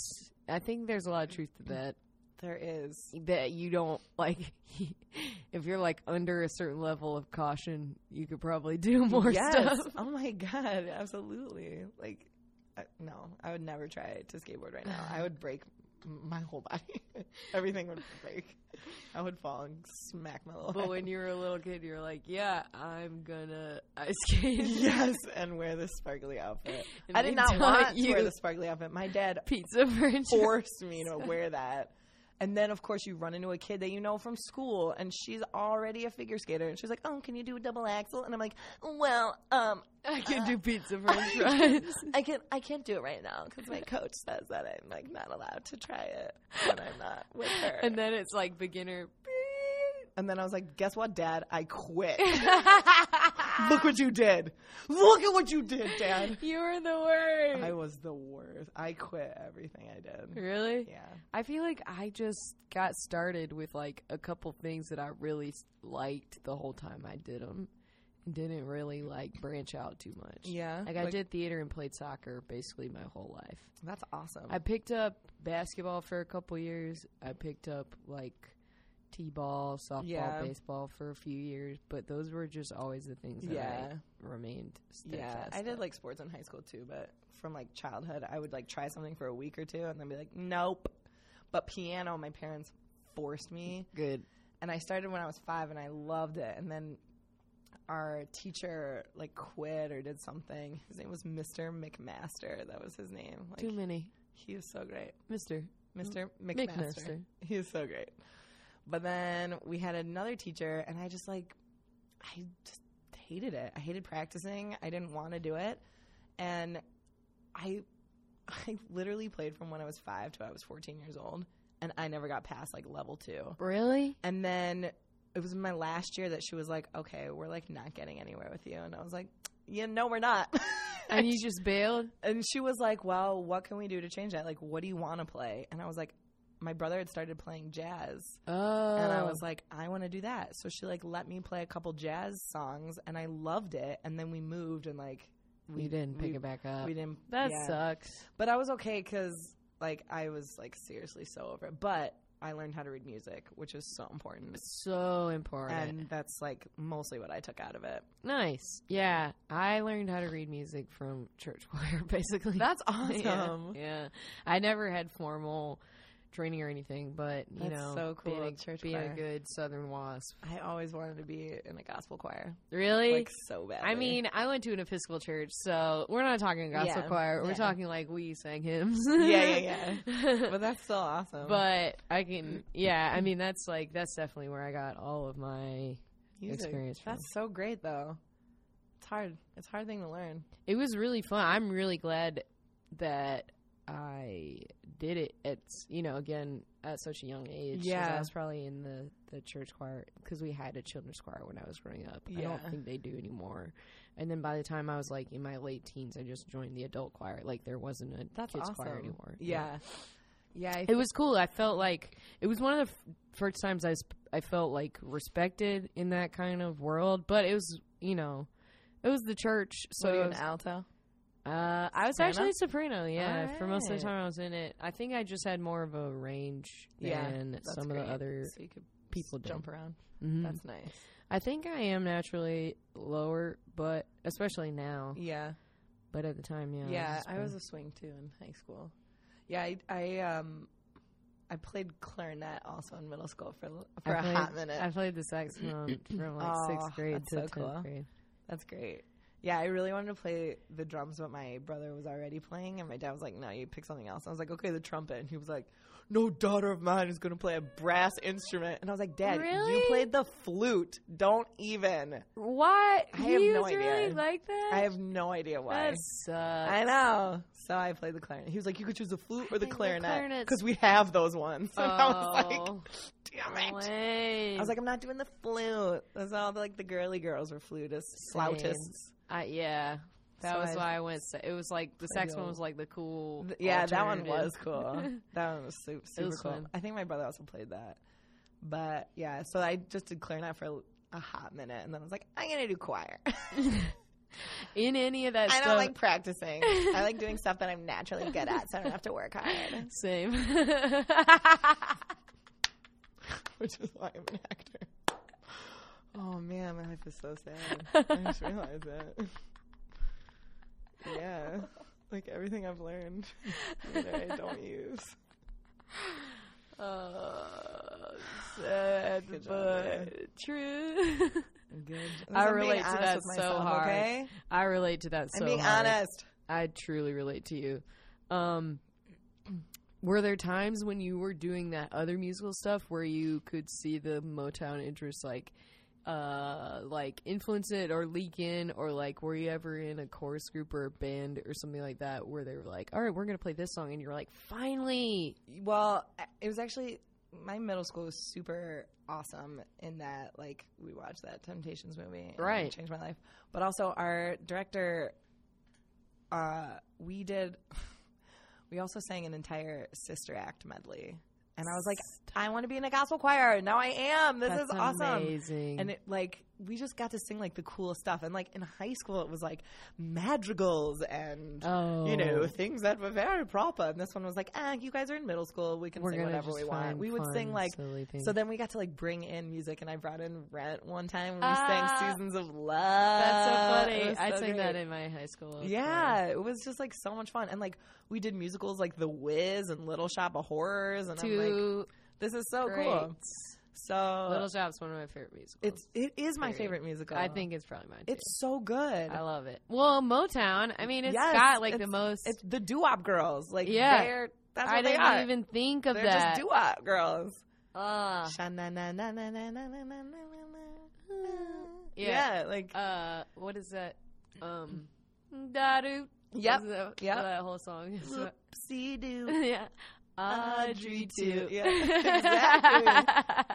I think there's a lot of truth to that. There is. That you don't like. if you're like under a certain level of caution, you could probably do more yes. stuff. Oh my god, absolutely. Like, I, no, I would never try to skateboard right now. I would break my whole body. Everything would break. I would fall and smack my little. But head. when you were a little kid, you're like, yeah, I'm gonna ice skate. yes, and wear the sparkly outfit. And I did not want to wear the sparkly outfit. My dad pizza forced me to wear that. And then, of course, you run into a kid that you know from school, and she's already a figure skater. And she's like, "Oh, can you do a double axel?" And I'm like, "Well, um, I can do pizza french fries. I can I can't do it right now because my coach says that I'm like not allowed to try it when I'm not with her." and then it's like beginner. And then I was like, "Guess what, Dad? I quit. Look what you did. Look at what you did, Dad." you were the worst. I was the worst. I quit everything I did. really? Yeah. I feel like I just got started with like a couple things that I really liked the whole time I did them. Didn't really like branch out too much. Yeah. Like, I did theater and played soccer basically my whole life. That's awesome. I picked up basketball for a couple years. I picked up like t-ball, softball, Yeah. baseball for a few years, but those were just always the things that Yeah. I remained Yeah, I did like sports in high school too, but from like childhood, I would like try something for a week or two and then be like, nope. But piano, my parents forced me, good. and I started when I was five, and I loved it. And then our teacher like quit or did something. His name was Mr. McMaster. That was his name. Like Too many. he was so great, Mister. Mr. McMaster. McMaster. He was so great. But then we had another teacher, and I just like, I just hated it. I hated practicing. I didn't want to do it, and I, I literally played from when I was five to I was fourteen years old, and I never got past like level two. Really? And then it was my last year that she was like, "Okay, we're like not getting anywhere with you," and I was like, "Yeah, no, we're not." And you just bailed? and she was like, "Well, what can we do to change that? Like, what do you want to play?" And I was like, "My brother had started playing jazz." Oh. And I was oh. like, I want to do that. So she like let me play a couple jazz songs, and I loved it. And then we moved, and like we didn't pick we- it back up. we didn't. that yeah. sucks. But I was okay because like I was like seriously so over it. But I learned how to read music, which is so important. So important. And that's like mostly what I took out of it. nice. Yeah. I learned how to read music from church choir, basically. That's Yeah, awesome. Yeah, I never had formal training or anything, but you That's know, so cool, being, a, being a good Southern wasp. I always wanted to be in a gospel choir, Really? like so bad. I mean, I went to an Episcopal church, so we're not talking gospel Yeah, choir. We're yeah. talking like we sang hymns. yeah, yeah, yeah. but that's still awesome. but I can, yeah. I mean, that's like that's definitely where I got all of my Music. experience from. That's so great, though. It's hard. It's a hard thing to learn. It was really fun. I'm really glad that I did it at you know again at such a young age. Yeah. I was probably in the the church choir because we had a children's choir when I was growing up. I don't think they do anymore. And then by the time I was like in my late teens, I just joined the adult choir. Like there wasn't a That's kids awesome. choir anymore. Yeah. Yeah. I It was cool. I felt like it was one of the f- first times I, sp- I felt like respected in that kind of world. But it was, you know, it was the church. So so it an alto. Uh, I was Soprano? actually soprano. Yeah, for most of the time I was in it. I think I just had more of a range Yeah, than some of great. the other so you could people did. jump around. Mhm. That's nice. I think I am naturally lower, but especially now. Yeah. But at the time, yeah. Yeah, just I was a swing too in high school. Yeah, I, I um I played clarinet also in middle school for for I a played, hot minute. I played the saxophone from like Oh, sixth grade to so tenth cool. grade. That's great. Yeah, I really wanted to play the drums, but my brother was already playing, and my dad was like, "No, you pick something else." I was like, "Okay, the trumpet," and he was like, "No daughter of mine is going to play a brass instrument." And I was like, "Dad, Really? you played the flute. Don't even." What? I he have no idea. really like that. I have no idea why. That sucks. I know. So I played the clarinet. He was like, "You could choose the flute or the clarinet because we have those ones." And I was oh. like, Oh, "Damn it!" lame. I was like, "I'm not doing the flute." That's all the, like the girly girls were flutists, Same. flautists. I, yeah. That So was I- why I went. It was like the Played one was like the cool. Th- Yeah, that one was cool. that one was super, super was cool. fun. I think my brother also played that. But yeah, so I just did clarinet for a, a hot minute, and then I was like, I'm gonna do choir. In any of that I stuff. don't like practicing. I like doing stuff that I'm naturally good at, so I don't have to work hard. Same. Which is why I'm an actor. Oh man, my life is so sad. I just realized that. Yeah, like everything I've learned that I don't use. uh, sad, Good job, but true. Good. I relate to that so hard. Okay, I relate to that so I'm being hard. honest. I truly relate to you. Um, were there times when you were doing that other musical stuff where you could see the Motown interest like uh like influence it or leak in or like were you ever in a chorus group or a band or something like that where they were like all right we're gonna play this song and you're like finally Well, it was actually my middle school was super awesome in that like we watched that Temptations movie, Right. changed my life. But also our director, uh, we did, we also sang an entire Sister Act medley, and I was like, I want to be in a gospel choir. Now I am. This That's is awesome. amazing And it like we just got to sing like the coolest stuff. And like in high school, it was like madrigals and oh you know, things that were very proper. And this one was like, ah, you guys are in middle school. We can we're sing whatever we want. We would sing like, so then we got to like bring in music. And I brought in Rent one time. And we Ah, sang Seasons of Love. that's so funny was I so sang that in my high school Yeah, it was just like so much fun. And like we did musicals like The Wiz and Little Shop of Horrors. And I'm like, this is so great. cool. So Little Shop's one of my favorite musicals. it's, it is my favorite musical. I think it's probably mine. Too. it's so good. I love it. Well, Motown. I mean, it's Yes, got like the it's- most. It's the doo-wop girls. Like, Yeah. they're, that's what I they didn't are. even think of They're that. just doo-wop girls. uh, Yeah, like uh, what is that? Um, da-doo. Yep, yep. That whole song. whoopsie doo. yeah. Audrey too. Yeah, exactly.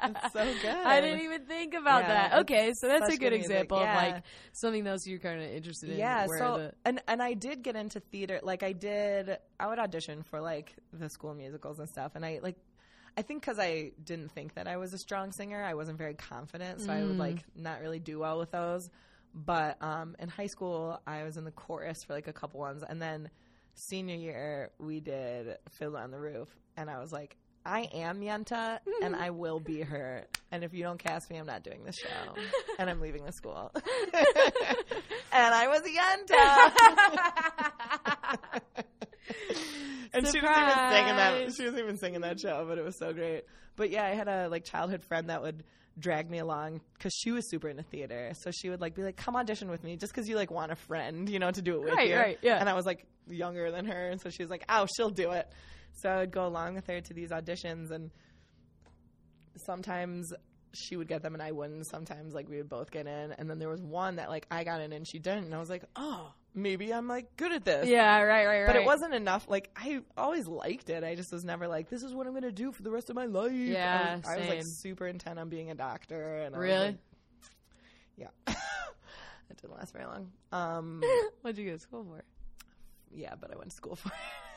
It's so good. I didn't even think about Yeah, that. Okay, so that's a good good example Yeah. of like something else you're kind of interested in. Yeah, so the, and and I did get into theater. Like I did, I would audition for like the school musicals and stuff. And I like, I think because I didn't think that I was a strong singer, I wasn't very confident, so I would Mm. like not really do well with those. But um, in high school, I was in the chorus for like a couple ones, and then senior year we did Fiddler on the Roof, and I was like. I am Yenta, and I will be her. And if you don't cast me, I'm not doing this show, and I'm leaving the school. and I was Yenta. and she was even singing that. Surprise. She was even singing that show, but it was so great. But yeah, I had a like childhood friend that would drag me along because she was super into theater. So she would like be like, "Come audition with me," just because you like want a friend, you know, to do it with Right, you. right, yeah. And I was like younger than her, and so she was like, "Oh, she'll do it." So I would go along with her to these auditions, and sometimes she would get them and I wouldn't. Sometimes like we would both get in, and then there was one that like I got in and she didn't, and I was like, "Oh, maybe I'm like good at this." yeah, right, right, right. But it wasn't enough. Like I always liked it. I just was never like, "This is what I'm going to do for the rest of my life." Yeah, I was, I was like super intent on being a doctor, and Really? like- yeah. it didn't last very long. Um, What'd you go to school for? yeah, but I went to school for.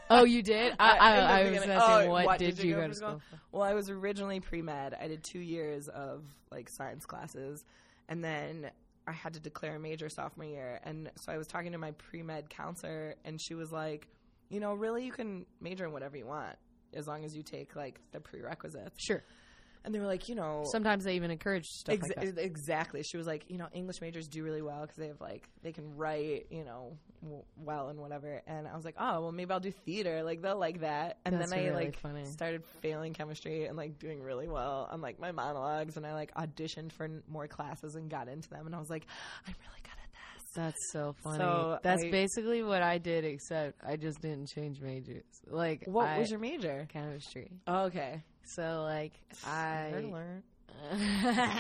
Oh, you did? I, I- I, in the I was asking, oh, what, what did, you go to school for? Well, I was originally pre med. I did two years of like science classes, and then I had to declare a major sophomore year. And so I was talking to my pre med counselor, and she was like, "You know, really, you can major in whatever you want as long as you take like the prerequisites." Sure. And they were like, you know, Sometimes they even encourage stuff Ex- like that. Exactly. She was like, you know, English majors do really well because they have like they can write, you know, w- well and whatever. And I was like, oh, well, maybe I'll do theater. Like they'll like that. And That's then I really like funny. started failing chemistry and like doing really well on like my monologues. And I like auditioned for n- more classes and got into them. And I was like, I'm really good at this. That's so funny. So That's I- basically what I did, except I just didn't change majors. Like, What I- was your major? chemistry? Oh, okay. So like, I learn.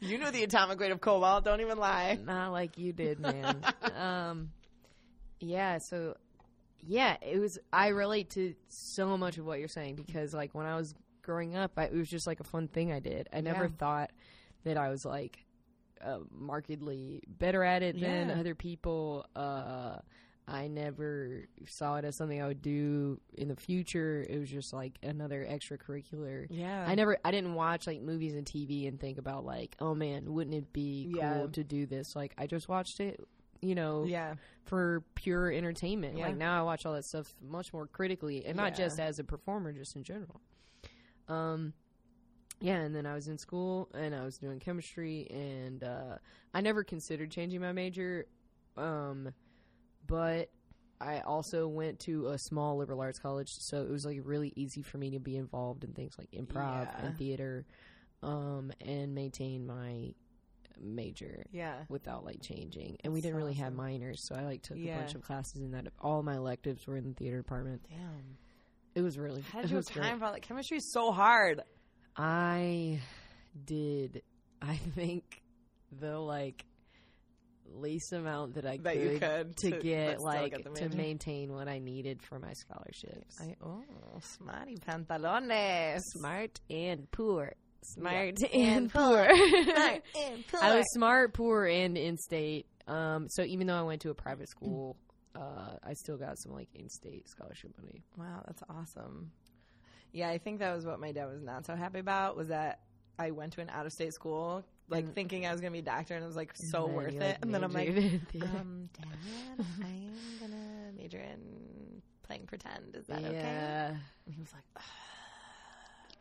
You knew the atomic weight of cobalt. Don't even lie. not like you did, man. um, yeah. So, yeah, it was. I relate to so much of what you're saying because, like, when I was growing up, I, it was just like a fun thing I did. I never Yeah. thought that I was like uh, markedly better at it than other people. Uh, I never saw it as something I would do in the future. It was just like another extracurricular. Yeah. I never, I didn't watch like movies and TV and think about like, oh man, wouldn't it be Yeah. cool to do this? Like, I just watched it, you know, Yeah. for pure entertainment. Yeah. Like now, I watch all that stuff much more critically, and not Yeah. just as a performer, just in general. Um, yeah, and then I was in school and I was doing chemistry, and uh, I never considered changing my major, um, but I also went to a small liberal arts college, so it was like really easy for me to be involved in things like improv Yeah. and theater, um, and maintain my major Yeah. without like changing. And we That's didn't really have minors, so I like took a bunch of classes in that. All my electives were in the theater department. Damn. It was really How did you have time for? Chemistry is so hard. I did. I think the like least amount that I That could, could to, to- get like get to maintain what I needed for my scholarships. I, oh, smarty pantalones. smart and poor. Smart Yeah. and And poor. Smart and poor. I was smart, poor, and in state. Um, so even though I went to a private school, uh, I still got some like in-state scholarship money. Wow, that's awesome. Yeah, I think that was what my dad was not so happy about was that I went to an out of state school, like And- thinking I was gonna be a doctor, and it was like so worth it. and then I'm like, majored in theater. um, Dad, I'm gonna major in playing pretend. Is that okay? yeah, And he was like, "Ugh."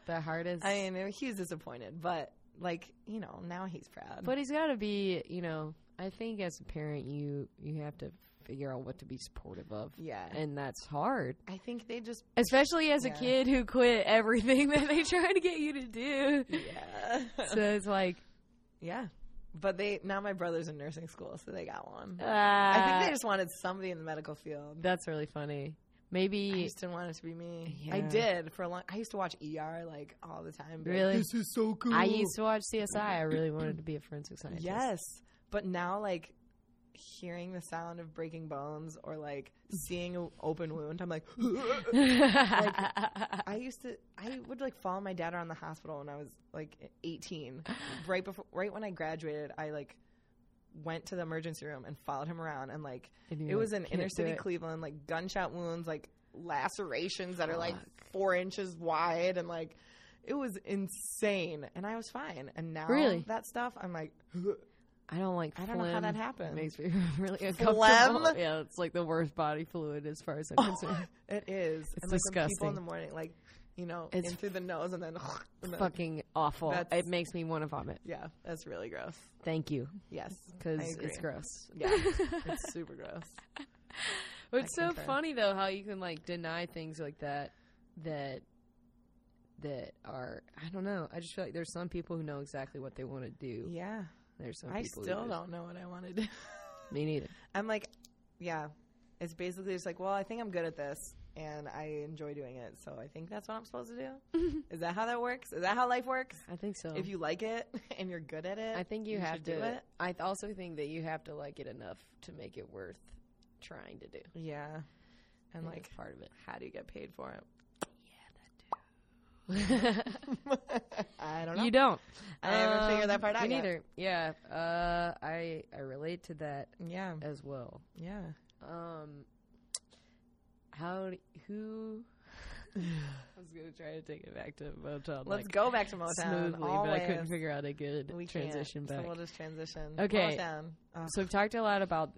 the hardest. I mean, he was disappointed, but like, you know, now he's proud. but he's got to be, you know. I think as a parent, you you have to figure out what to be supportive of, yeah, and that's hard, I think they just especially as Yeah. a kid who quit everything that they try to get you to do. yeah, so it's like, yeah. But they now my brother's in nursing school, so they got one. uh, I think they just wanted somebody in the medical field. that's really funny. I Maybe just didn't want it to be me. Yeah. I did for a long. I used to watch ER like all the time. Really? this is so cool. I used to watch CSI. I really wanted to be a forensic scientist. Yes, but now like hearing the sound of breaking bones or like seeing an open wound, I'm like. I used to. I would like follow my dad around the hospital when I was like 18. right before, right when I graduated, I like went to the emergency room and followed him around and like And it was like, in inner city it." Cleveland, like gunshot wounds, like lacerations that are like four inches wide, and like it was insane. And I was fine. And now Really? that stuff, I'm like, I don't like. I don't know how that happened. It makes me really uncomfortable. Phlegm? Yeah, it's like the worst body fluid as far as I'm oh, concerned. it is. It's and like when people disgusting. in the morning, like you know, It's in through the nose and then, and then Fucking awful. It makes me want to vomit. yeah, that's really gross. Thank you, Yes, because it's gross. Yeah, it's super gross. But it's so funny though how you can like deny things like that that that are I don't know. I just feel like there's some people who know exactly what they want to do. Yeah, There's some I people still don't know what I want to do. Me neither. I'm like, yeah, it's basically just like, well, I think I'm good at this, and I enjoy doing it, so I think that's what I'm supposed to do. Is that how that works? Is that how life works? I think so. If you like it and you're good at it, I think you, you have to. do it. I also think that you have to like it enough to make it worth trying to do. yeah. And I like, part of it. how do you get paid for it? I don't know. You don't. I haven't figured that part out neither. Yeah. Uh, I I relate to that yeah, as well. yeah. Um, how d- who? I was gonna try to take it back to Motown. Let's like, go back to Motown. smoothly, but I couldn't figure out a good We can't, transition So we'll just transition. Okay. Motown. So we've talked a lot about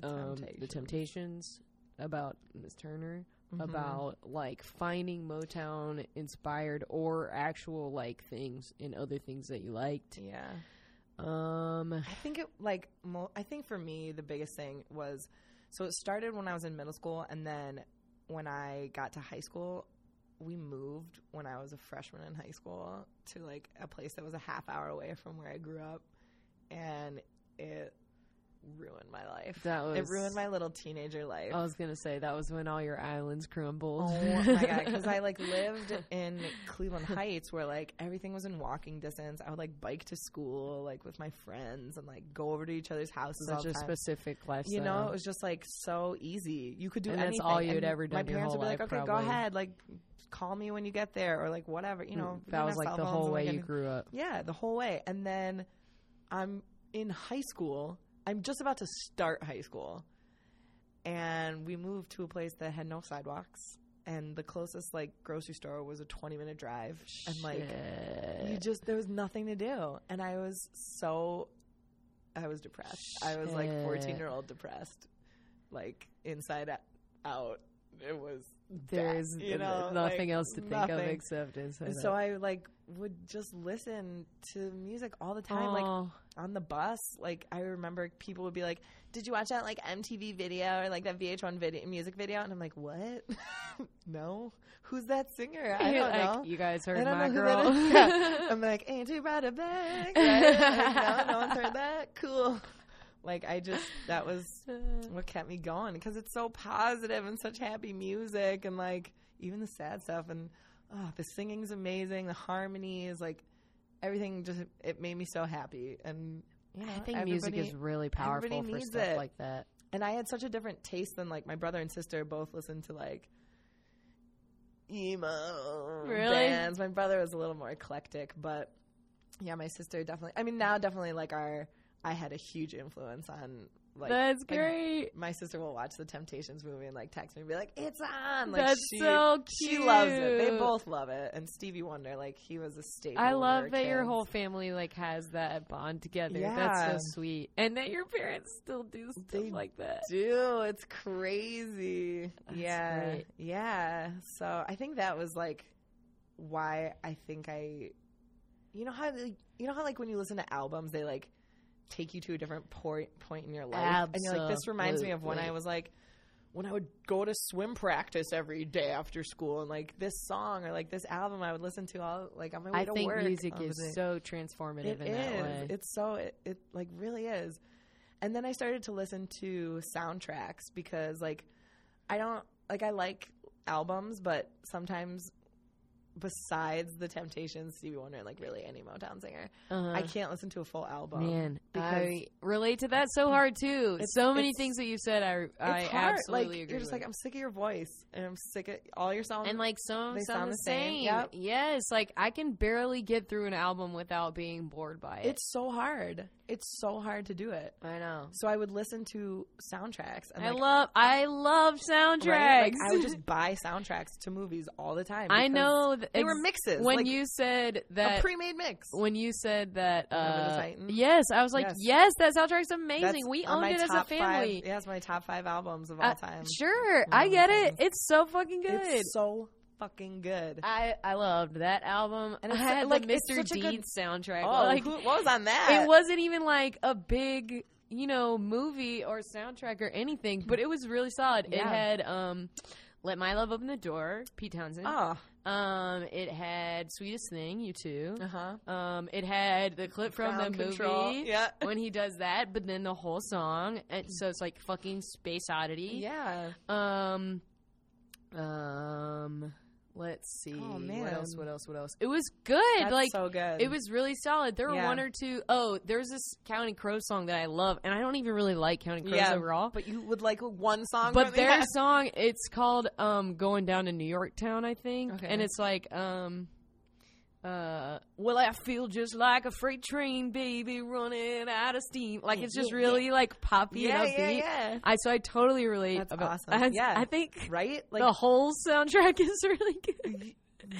the um, Temptations. the Temptations, about Miss Turner. About like finding Motown inspired or actual like things in other things that you liked. Yeah. Um, I think it like mo- I think for me the biggest thing was so it started when I was in middle school and then when I got to high school we moved when I was a freshman in high school to like a place that was a half hour away from where I grew up and it ruined my life. That was it ruined my little teenager life. I was gonna say that was when all your islands crumbled. Oh my god! Because I like lived in Cleveland Heights, where like everything was in walking distance. I would like bike to school, like with my friends, and like go over to each other's houses. all Such a time. specific lifestyle. You know, it was just like so easy. You could do And that's anything. all you had And ever My done your parents would be like, life, "Okay, go ahead. Like, call me when you get there, or like whatever." You know, mm-hmm. that was like the whole way you grew up. Yeah, the whole way. And then I'm in high school. I'm just about to start high school. And we moved to a place that had no sidewalks. And the closest like grocery store was a 20 minute drive. And like, you just, there was nothing to do. And I was so, I was depressed. I was like 14 year old depressed, like inside out. It was there's bad, you know, nothing like, else to think of except inside. So I like would just listen to music all the time, like Oh, on the bus. Like I remember people would be like, "Did you watch that like MTV video or like that VH1 video music video?" And I'm like, "What? no, who's that singer? I don't like, know." You guys heard my girl. Yeah. I'm like, ain't too of back. Right? Like, no, no one's heard that. Cool. Like I just that was what kept me going because it's so positive and such happy music and like even the sad stuff and oh, the singing's amazing, the harmonies, like everything just it made me so happy and you know I think music is really powerful for stuff it. like that. and I had such a different taste than like my brother and sister both listened to like emo Really? bands. My brother was a little more eclectic, but yeah, my sister definitely. I mean, now definitely like our. I had a huge influence on like. That's like, great. my sister will watch the Temptations movie and like text me and be like, "It's on!" Like That's she, so cute. She loves it. They both love it. And Stevie Wonder, like he was a staple. I love that your whole family like has that bond together. Yeah. That's so sweet, and that your parents still do stuff They like that. do. It's crazy. That's yeah. great. Yeah. So I think that was like why I think I you know how like, you know how like when you listen to albums they like take you to a different point point in your life and you're like this reminds me of when I was like when I would go to swim practice every day after school and like this song or like this album I would listen to all like on my way I to think work. music on the is so transformative It in that is. way. It's so it, it like really is. And then I started to listen to soundtracks because like I don't like I like albums, but sometimes besides the Temptations, Stevie Wonder, and like really any Motown singer, Uh-huh. I can't listen to a full album. Man, because I relate to that so hard too. It's- so many things that you said, I I hard. absolutely like, agree. You're just with. like I'm sick of your voice, and I'm sick of all your songs. and like songs they sound, sound the same. same. Yep. Yes, like I can barely get through an album without being bored by it. it's so hard. It's so hard to do it. I know. So I would listen to soundtracks. And I like, love I love soundtracks. Right? Like I would just buy soundtracks to movies all the time. I know th- they were mixes. when like you said that a pre-made mix. when you said that uh, yes, I was like Yes. yes, that soundtrack's amazing. That's we owned it as a family. Five, yeah, it's my top five albums of all Uh, time. Sure, I get it. It's so fucking good. It's so fucking good. I I loved that album, And I had like, the Mr. such good- Deeds soundtrack. oh, like who, what was on that? it wasn't even like a big you know movie or soundtrack or anything, but it was really solid. It had um, "Let My Love Open the Door," Pete Townshend. Oh, Um, it had "Sweetest Thing," U2. uh huh. Um, it had the clip from Ground the movie. Yeah. when he does that, but then the whole song, and so it's like fucking space oddity. Yeah. Um, um, let's see. Oh, man, What else? What else? What else? It was good. That's like so good. it was really solid. There were Yeah. one or two oh there's this Counting Crows song that I love, and I don't even really like Counting Crows yeah, overall. But you would like one song. But their song, it's called um, "Going Down to New York Town," I think, Okay. and it's like, um, uh, "Well, I feel just like a freight train, baby, running out of steam." Like it's just really like poppy yeah, and yeah, upbeat. yeah. I so I totally relate. That's about, awesome. I, Yeah. I think Right? Like the whole soundtrack is really good.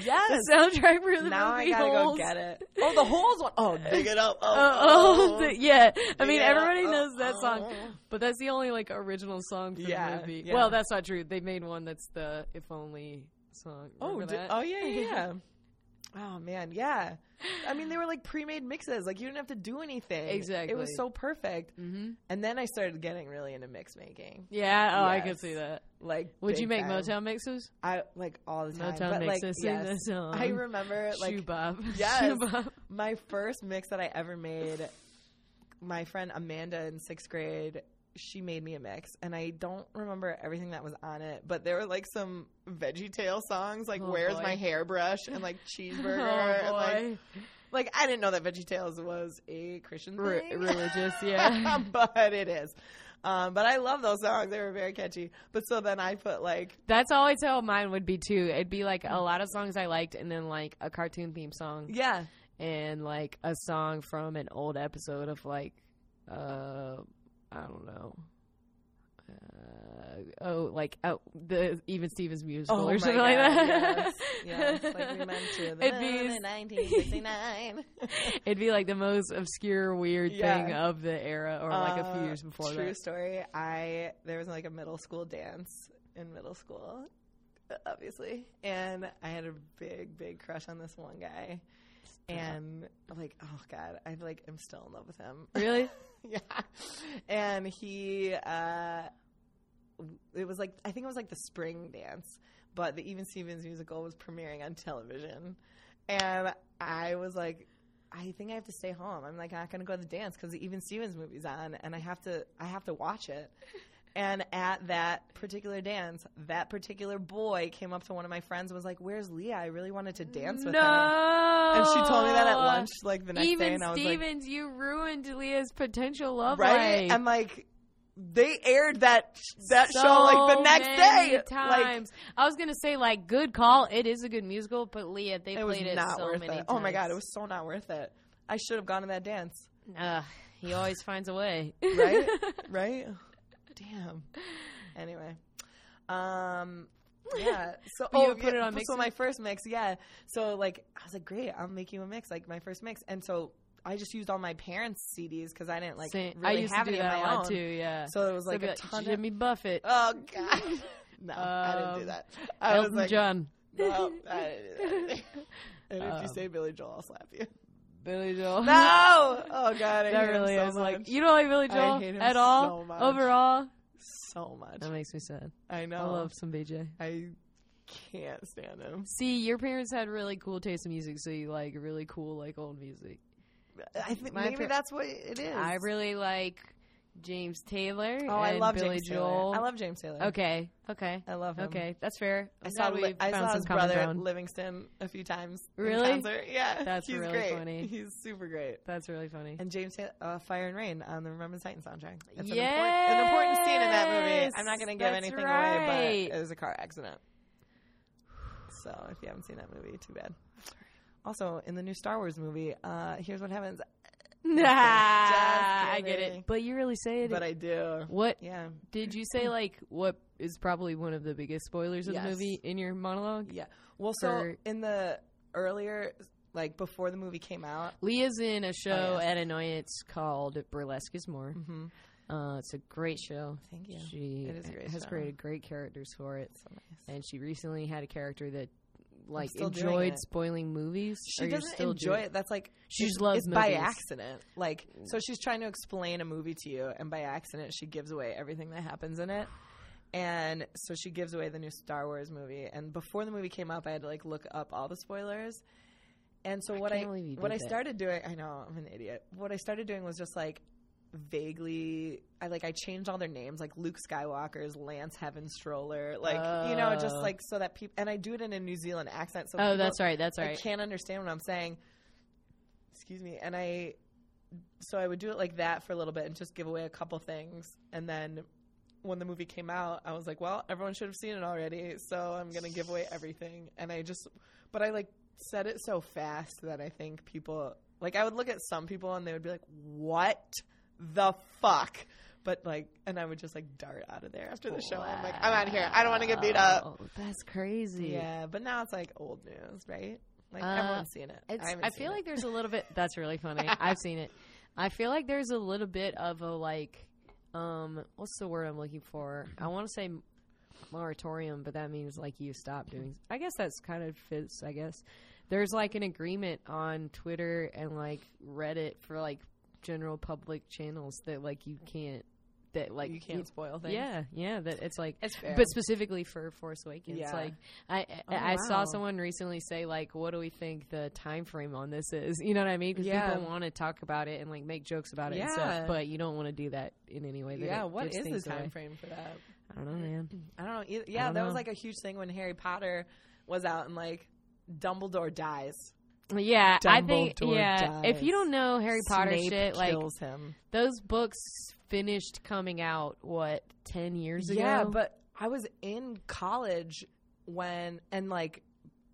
Yes. The soundtrack for the now I movie gotta Holes. go get it. Oh, the holes one. Oh, dig it up. Oh, Oh, oh. oh, the- yeah. I mean, Yeah. everybody Oh, knows that song, oh. but that's the only like original song for Yeah, the movie. yeah. Well, that's not true. They made one that's the "If Only" song. Oh, Remember di- that? oh yeah, yeah, yeah. oh man, yeah. I mean, they were like pre-made mixes. Like you didn't have to do anything. Exactly. It was so perfect. hmm And then I started getting really into mix making. Yeah. Oh, I Yes. could see that. Like, Would you make time. Motown mixes? I like all the time. Motown but, like, mixes. Sing yes. the song. I remember like Shoe Bob. Yes. My first mix that I ever made. My friend Amanda in sixth grade, she made me a mix, and I don't remember everything that was on it, but there were like some Veggie Tale songs, like Oh, "Where's boy. My Hairbrush" and like "Cheeseburger," Oh and like like I didn't know that VeggieTales was a Christian Re- religious, yeah. but it is. Um, but I love those songs; they were very catchy. But so then I put like That's always how mine would be too. It'd be like a lot of songs I liked, and then like a cartoon theme song, yeah, and like a song from an old episode of like, uh, I don't know. Uh, oh, like oh, the Even Stevens musical Oh or something God, like that. yes, yes, like we mentioned. It'd be- in 1969. It'd be like the most obscure, weird Yeah. thing of the era, or like a few Uh, years before True that. story. I there was like a middle school dance in middle school, obviously, and I had a big, big crush on this one guy, and like, oh god, I like I'm still in love with him. Really? yeah, and he, uh, it was like I think it was like the spring dance, but the Even Stevens musical was premiering on television, and I was like. I think I have to stay home. I'm like I'm not going to go to the dance because the Even Stevens movie's on, and I have to. I have to watch it. And at that particular dance, that particular boy came up to one of my friends and was like, "Where's Leah? I really wanted to dance with no. her." And she told me that at lunch, like the next Even day, and I was like, Stevens, you ruined Leah's potential love right? life. And like, they aired that that so show like the next day. Like, Times. I was gonna say like good call. It is a good musical, but Leah, they it played it so worth many it. times. Oh my god, it was so not worth it. I should have gone to that dance. Ugh, he always finds a way. Right? right? Damn. Anyway. Um yeah. So But you oh, put yeah, it on So mixes? my first mix, yeah. So like I was like, great, I'll make you a mix, like my first mix. And so I just used all my parents' CDs because I didn't like Same- really I used have to do any of that a my own. too. Yeah. So it was like be a ton of Jimmy Buffett, Oh god. no, I didn't do Um, that. I was like, John, no, I didn't do that. and if you Um, say Billy Joel, I'll slap you. Billy Joel. No! Oh god, I that really so is like you don't like Billy Joel at all. so much. Overall, so much. that makes me sad. I know. I love some BJ. I can't stand him. See, your parents had really cool taste in music, so you like really cool like old music. I think maybe par- that's what it is. I really like James Taylor. oh, I love Billy James Joel. Taylor. I love James Taylor. Okay, okay, I love him. okay. That's fair. I I'm saw Li- I saw his brother ground. Livingston a few times. Really? Yeah, That's he's really great. funny. He's super great. That's really funny. And James Taylor, uh, Fire and Rain on the Remember the Titans soundtrack. It's an, yes, important, an important scene in that movie. I'm not going to give that's anything right. away, but it was a car accident. So if you haven't seen that movie, too bad. Also, in the new Star Wars movie, uh, here's what happens. Nah, I get it. But you really say it. But I do. what Yeah. did you say? Like what is probably one of the biggest spoilers of Yes. the movie in your monologue? Yeah. Well, so in the earlier, like before the movie came out, Leah's in a show Oh, yeah. at Annoyance called Burlesque is More. mm-hmm. Uh, it's a great show. thank you. She It is a great has show. created great characters for it, So nice. and she recently had a character that like enjoyed spoiling movies. She doesn't still enjoy it. That's like She just loves it's by accident. Like so, she's trying to explain a movie to you, and by accident, she gives away everything that happens in it. And so she gives away the new Star Wars movie. And before the movie came up, I had to like look up all the spoilers. And so what I, believe what I started doing, I know I'm an idiot. What I started doing was just like vaguely I like I changed all their names like Luke Skywalker's Lance Heaven Stroller like you know just Oh. like so that people and I do it in a New Zealand accent so Oh, that's right. That's right I can't understand what I'm saying. Excuse me. And I, so I would do it like that for a little bit and just give away a couple things. And then when the movie came out, I was like, well, everyone should have seen it already. So I'm going to give away everything. And I just, but I like said it so fast that I think people, like, I would look at some people and they would be like, what the fuck? But like, and I would just like dart out of there after the show. I'm like, I'm out of here. I don't want to get beat up. That's crazy. Yeah, but now it's like old news, right? Like Uh, everyone's seen it. I, seen feel it. like there's a little bit. That's really funny. I've seen it. I feel like there's a little bit of a like, um, what's the word I'm looking for? I want to say moratorium, but that means like you stop doing. I guess that's kind of fits. I guess there's like an agreement on Twitter and like Reddit for like general public channels that like you can't that like you can't spoil things. Yeah, yeah. That it's like it's but specifically for Force Awakens, Yeah. like I I, Oh, I saw wow. someone recently say like, "What do we think the time frame on this is?" You know what I mean? Because Yeah. people want to talk about it and like make jokes about it and Yeah. stuff, but you don't want to do that in any way. That yeah, what is the time away. frame for that? I don't know, man. I don't know. Yeah, don't that was like a huge thing when Harry Potter was out and like Dumbledore dies. Yeah, I think Dumbledore yeah. If you don't know Harry Potter Snape shit, like kills him. those books finished coming out what ten years ago? Yeah, but I was in college when and like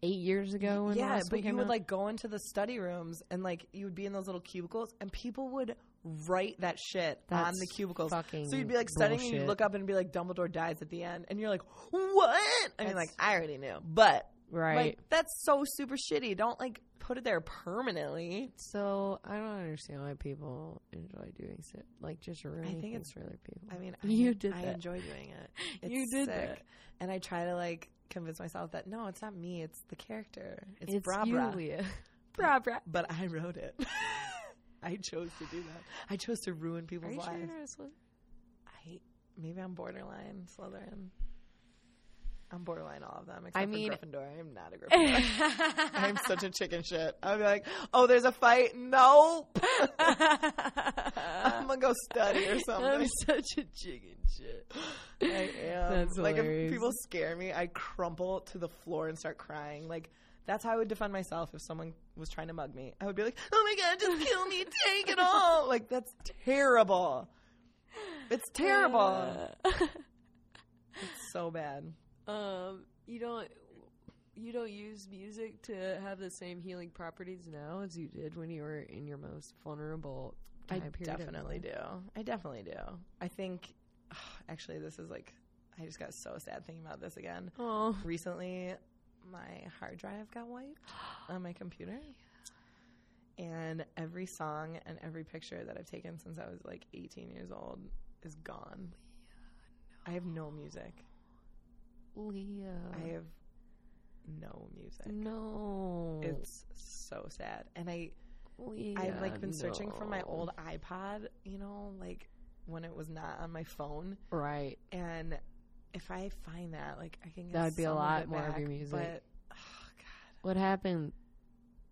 eight years ago. When yeah, but you would out? like go into the study rooms and like you would be in those little cubicles and people would write that shit on the cubicles. fucking So you'd be like studying and you'd look up and be like Dumbledore dies at the end and you're like, "What?" I mean like I already knew. But right. like that's so super shitty. Don't like put it there permanently. So I don't understand why people enjoy doing it. like just ruining I think it's- for other people. I mean, I, You did I that. enjoy doing it. It's You did sick. that. And I try to like convince myself that no, it's not me. It's the character. It's, it's Bra Bra. Bra Bra. But I wrote it. I chose to do that. I chose to ruin people's sure lives. Slytherin? I maybe I'm borderline Slytherin. I'm borderline all of them except I mean- for Gryffindor. I'm not a Gryffindor. I'm such a chicken shit. I'll be like, oh, there's a fight. Nope. I'm gonna go study or something. I'm such a chicken shit. I am. That's like hilarious. if people scare me, I crumple to the floor and start crying. Like that's how I would defend myself if someone was trying to mug me. I would be like, "Oh my god, just kill me, take it all!" Like that's terrible. It's terrible. It's so bad. Um, you don't. You don't use music to have the same healing properties now as you did when you were in your most vulnerable I time period. of definitely do. I definitely do. I think. actually, this is like. I just got so sad thinking about this again. Oh, recently my hard drive got wiped on my computer and every song and every picture that i've taken since i was like 18 years old is gone i have no music Leah. i have no music no. it's so sad and i Leah, i've like been searching for my old ipod you know like when it was not on my phone Right. and if i find that like i can get That would be a lot more of your music. but oh god What happened?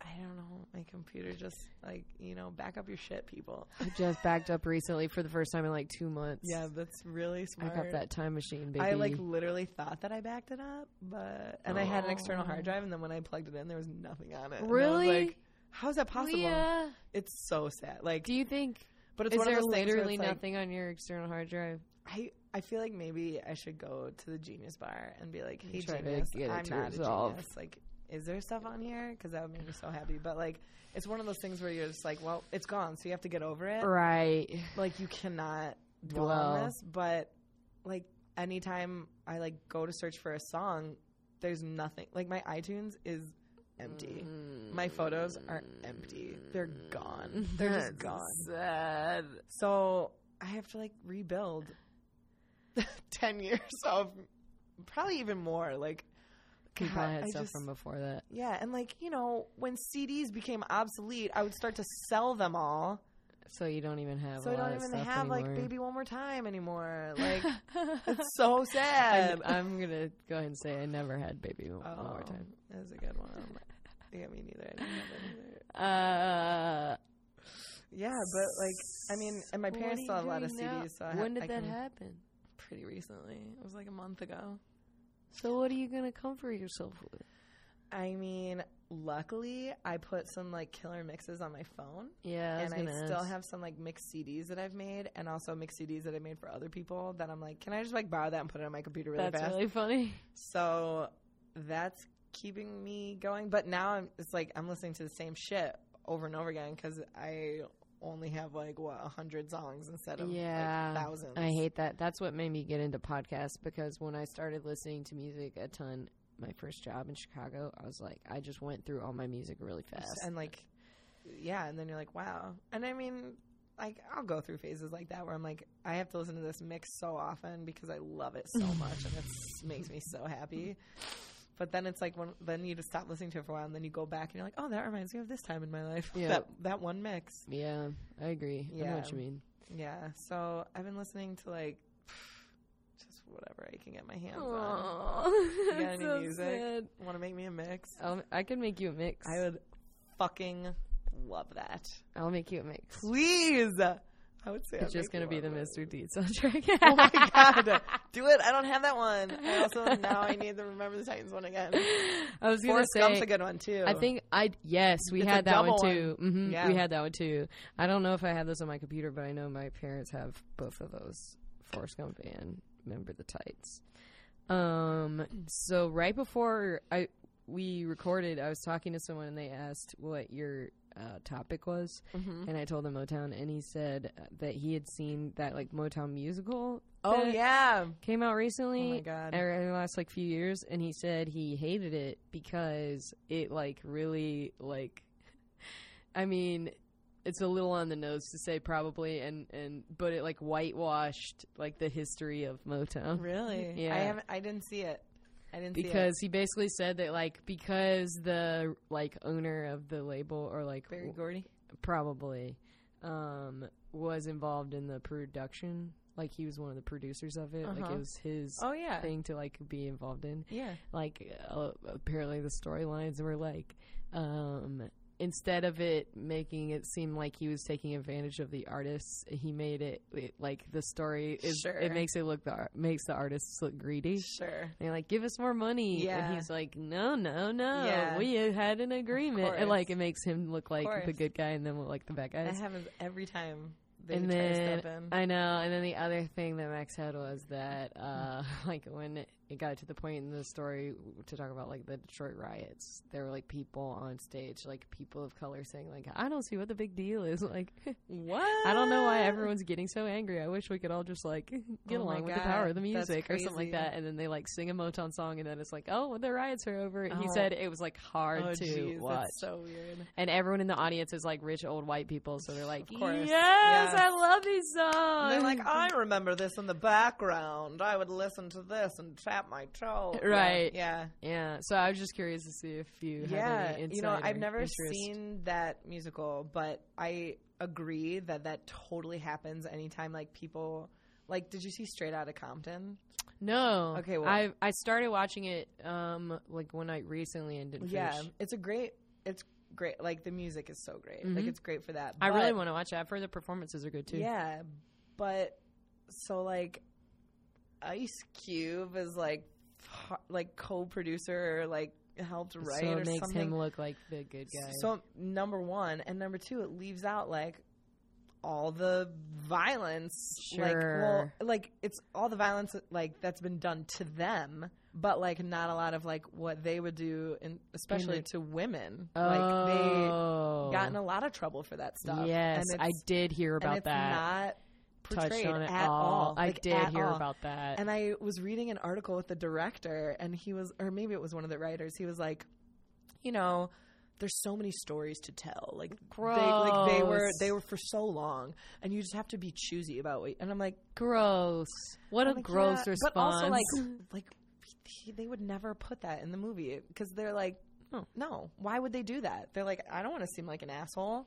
I don't know. My computer just like you know, back up your shit, people. I just backed up recently for the first time in like two months. Yeah, that's really I smart. got that time machine, baby. I like literally thought that I backed it up, but and I had an external Oh. hard drive, and then when I plugged it in, there was nothing on it. I Really? like, how's that possible? It's so sad. Like, do you think but it's is there literally it's like, nothing on your external hard drive? I I feel like maybe I should go to the Genius Bar and be like, "Hey, Genius, I'm not resolve. a genius. Like, is there stuff on here? Because that would make me so happy. But like, it's one of those things where you're just like, well, it's gone, so you have to get over it. Right. Like, you cannot dwell on this. But like, anytime I like go to search for a song, there's nothing. Like, my iTunes is empty. My photos are empty. They're gone. They're just gone. Sad. So I have to like rebuild ten years of probably even more. Like Probably had I stuff just- from before that. yeah, and like you know when CDs became obsolete, I would start to sell them all. So you don't even have. So I don't even have like "Baby One More Time" anymore. Like it's so sad. I'm, I'm gonna go ahead and say I never had baby one oh, more time. That was a good one. Yeah, me neither. I didn't have either. Uh, Yeah, but like I mean, and my parents have a lot of now? CDs. So I when ha- did I that happen? Pretty recently. It was like a month ago. So what are you gonna comfort yourself with? I mean, luckily, I put some like killer mixes on my phone, Yeah, I and I gonna still ask. have some like mixed CDs that I've made, and also mixed CDs that I made for other people. That I'm like, can I just like borrow that and put it on my computer really That's fast? really funny. so that's keeping me going. But now I'm, it's like I'm listening to the same shit over and over again because I only have like what a hundred songs instead of yeah, like thousands. I hate that. That's what made me get into podcasts because when I started listening to music a ton, my first job in Chicago, I was like, I just went through all my music really fast. and like yeah and then you're like wow and i mean like i'll go through phases like that where i'm like i have to listen to this mix so often because i love it so much and it makes me so happy but then it's like when then you just stop listening to it for a while and then you go back and you're like oh that reminds me of this time in my life Yeah. that that one mix yeah, I agree. I know what you mean. yeah so i've been listening to like just whatever i can get my hands on Aww, got any so music? want to make me a mix I'll, I can make you a mix. i would fucking love that I'll make you a mix. please i would say It's I'd just gonna be you the. Mr. Deed soundtrack. oh my god, do it! I don't have that one. I also now I need to remember the Titans one again. I was gonna Forrest say. Gump's a good one too. I think I yes we It's had that one too. one. hmm Yeah. We had that one too. I don't know if I have this on my computer, but I know my parents have both of those, Forrest Gump and Remember the Tights. Um. So right before I we recorded, I was talking to someone and they asked what your uh, topic was, Mhm. and I told him Motown, and he said that he had seen that like Motown musical. Oh yeah. came out recently Oh my god. or in the last like few years and he said he hated it because it like really like i mean it's a little on the nose to say probably and and but it like whitewashed like the history of motown Really? Yeah. I haven't. I didn't see it. I didn't because he basically said that like because the like owner of the label or like. Berry Gordy. probably um was involved in the production like he was one of the producers of it like Uh-huh. it was his Oh yeah. thing to like be involved in Yeah. like uh, apparently the storylines were like um instead of it making it seem like he was taking advantage of the artists he made it, it like the story is Sure. it makes it look the makes the artists look greedy Sure. they're like give us more money Yeah. and he's like no no no Yeah. we had an agreement and like it makes him look like the good guy and then look like the bad That guys happens every time they and then. I know, and then the other thing that Max had was that, uh, like when it got to the point in the story to talk about like the Detroit riots, there were like people on stage, like people of color, saying like, "I don't see what the big deal is." Like, what? I don't know why everyone's getting so angry. I wish we could all just like get Oh along with the power of the music or something like that. And then they like sing a Motown song, and then it's like, "Oh, the riots are over." He Oh. said it was like hard Oh to jeez, watch. so weird. and everyone in the audience is like rich old white people, so they're like, Of course. "Yes, Yes. I love these songs." And they're like, I remember this in the background. I would listen to this and tap my toe. Right. Yeah. Yeah, so I was just curious to see if you had Yeah. You know, I've never interest. seen that musical, but I agree that that totally happens anytime like people like did you see Straight Outta Compton? No. Okay, well- I I started watching it um like one night recently and didn't Yeah. finish. It's a great it's great like the music is so great. Like Mhm. it's great for that. I really want to watch it. I've heard the performances are good too. Yeah, but so like Ice Cube is like like co-producer or like helped write so or it makes something. him look like the good guy. So number one and number two, it leaves out like all the violence. Like, well, Sure. like it's all the violence like that's been done to them, but like not a lot of like what they would do, in, especially to women. oh. Like they got in oh. a lot of trouble for that stuff. Yes, and I did hear about that. Not Touched on it at all. I Like, did hear all. about that. And I was reading an article with the director, and he was, or maybe it was one of the writers. He was like, you know, there's so many stories to tell. Like they, like they were, they were for so long, and you just have to be choosy about what. And I'm like, gross. What I'm a like, gross yeah, response. But also, like, like he, they would never put that in the movie because they're like, Oh. no, why would they do that? They're like, I don't want to seem like an asshole.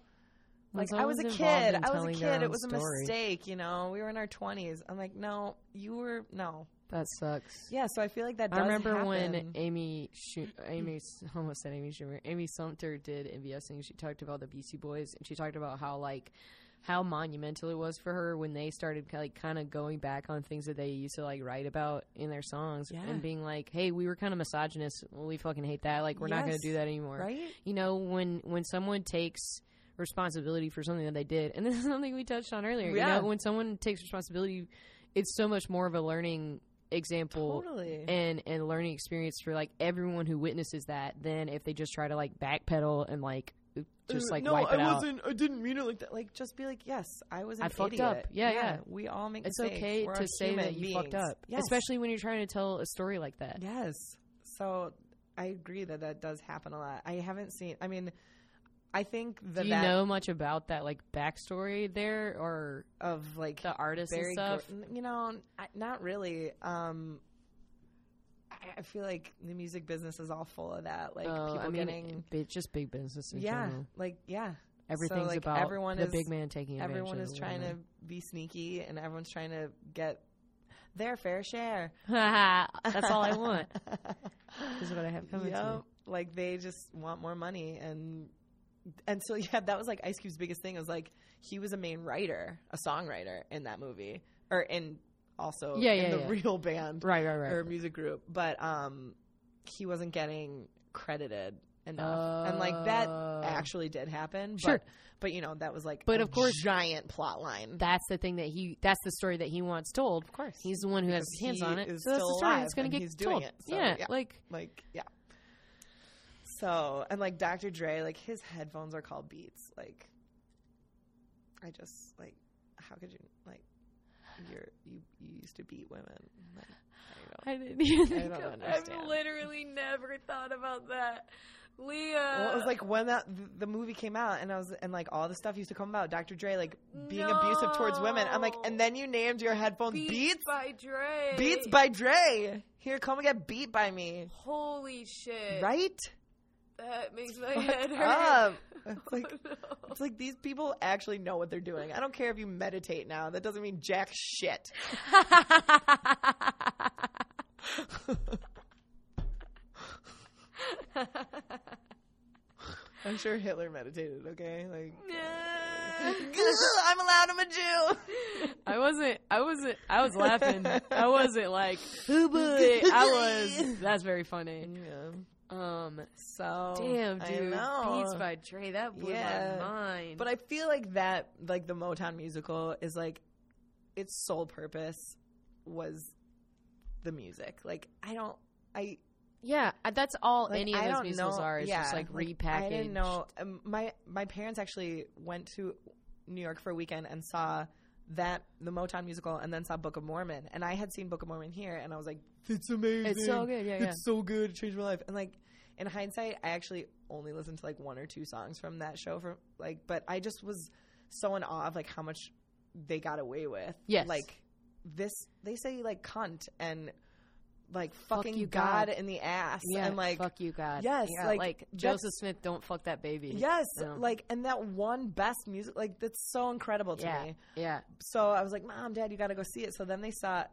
Like I was a kid. I was a kid. It was a story. mistake, you know. We were in our twenties. I'm like, no, you were no. that sucks. Yeah, so I feel like that. Does I remember when. Amy, Schu- Amy, mm. almost said Amy Schumer, Amy Sumter did MBSing. She talked about the Beastie Boys, and she talked about how like how monumental it was for her when they started like kind of going back on things that they used to like write about in their songs Yeah. and being like, "Hey, we were kind of misogynist. Well, we fucking hate that. Like, we're not going to do that anymore." right? You know, when when someone takes responsibility for something that they did, and this is something we touched on earlier. Yeah. You know, when someone takes responsibility, it's so much more of a learning example Totally. and and learning experience for like everyone who witnesses that than if they just try to like backpedal and like just like no, wipe I it out. wasn't. I didn't mean it like that. Like, just be like, yes, I was. An I fucked idiot. up. Yeah, yeah. We all make. Mistakes. It's mistakes. okay We're to say that you fucked up, Yes. especially when you're trying to tell a story like that. Yes. So I agree that that does happen a lot. I haven't seen. I mean, I think that Do you that know much about that like backstory there or of like the artists and stuff? Gordon- you know, I, not really. Um, I, I feel like the music business is all full of that. Like Oh, people I mean, getting. just big business. In Yeah, general. like yeah, everything's like, about everyone the is- big man taking advantage. everyone is the trying to be sneaky, and everyone's trying to get their fair share. That's all I want. This is what I have coming to Yep. me. Like they just want more money and and so yeah, that was like Ice Cube's biggest thing. It was like he was a main writer, a songwriter in that movie, or in also Yeah, in yeah, the yeah. real band Right, right, right. or music group. But um, he wasn't getting credited enough, and like that Oh. actually did happen. Sure. but, but you know that was like But a of course- giant plot line. that's the thing that he that's the story that he wants told. Of course. He's the one who has his hands on it. So that's the story that's going to get he's doing told. it. So, yeah, yeah. like like yeah. So and like Dr. Dre, like his headphones are called Beats. Like, I just like, how could you like, you're you you used to beat women. Like, I don't. I didn't even I don't understand. I've literally never thought about that. Leah. Well, it was like when that the movie came out, and I was and like all the stuff used to come about Dr. Dre like being abusive towards women. I'm like, and then you named your headphones Beats, Beats. by Dre. Beats by Dre. Here, come and get beat by me. Holy shit. Right? That makes my Fuck head hurt. It's oh, like Oh, no. It's like these people actually know what they're doing. I don't care if you meditate now. That doesn't mean jack shit. I'm sure Hitler meditated, okay? Like I'm allowed I'm a Jew. I wasn't. I wasn't. I was laughing. I wasn't like, oh boy. I was. That's very funny. Yeah. Um. So Damn, I dude. know. Beats by Dre. That blew Yeah. my mind. But I feel like that, like the Motown musical, is like its sole purpose was the music. Like I don't, I yeah, uh, that's all like, any of I those musicals know. are. Is yeah, just like, repackaged. I didn't know. Um, my my parents actually went to New York for a weekend and saw that the Motown musical, and then saw Book of Mormon. And I had seen Book of Mormon here, and I was like, "It's amazing! It's so good. Yeah, yeah. It's so good. It changed my life." And like in hindsight, I actually only listened to like one or two songs from that show. For like, but I just was so in awe of like how much they got away with. Yes. like this. They say like cunt and like Fuck fucking you, God. God. in the ass. Yeah, and like fuck you, God. yes, yeah, like, like, Joseph Smith, don't fuck that baby. Yes, Yeah. like and that one best music, like that's so incredible to yeah, me. yeah. So I was like, "Mom, Dad, you got to go see it." So then they saw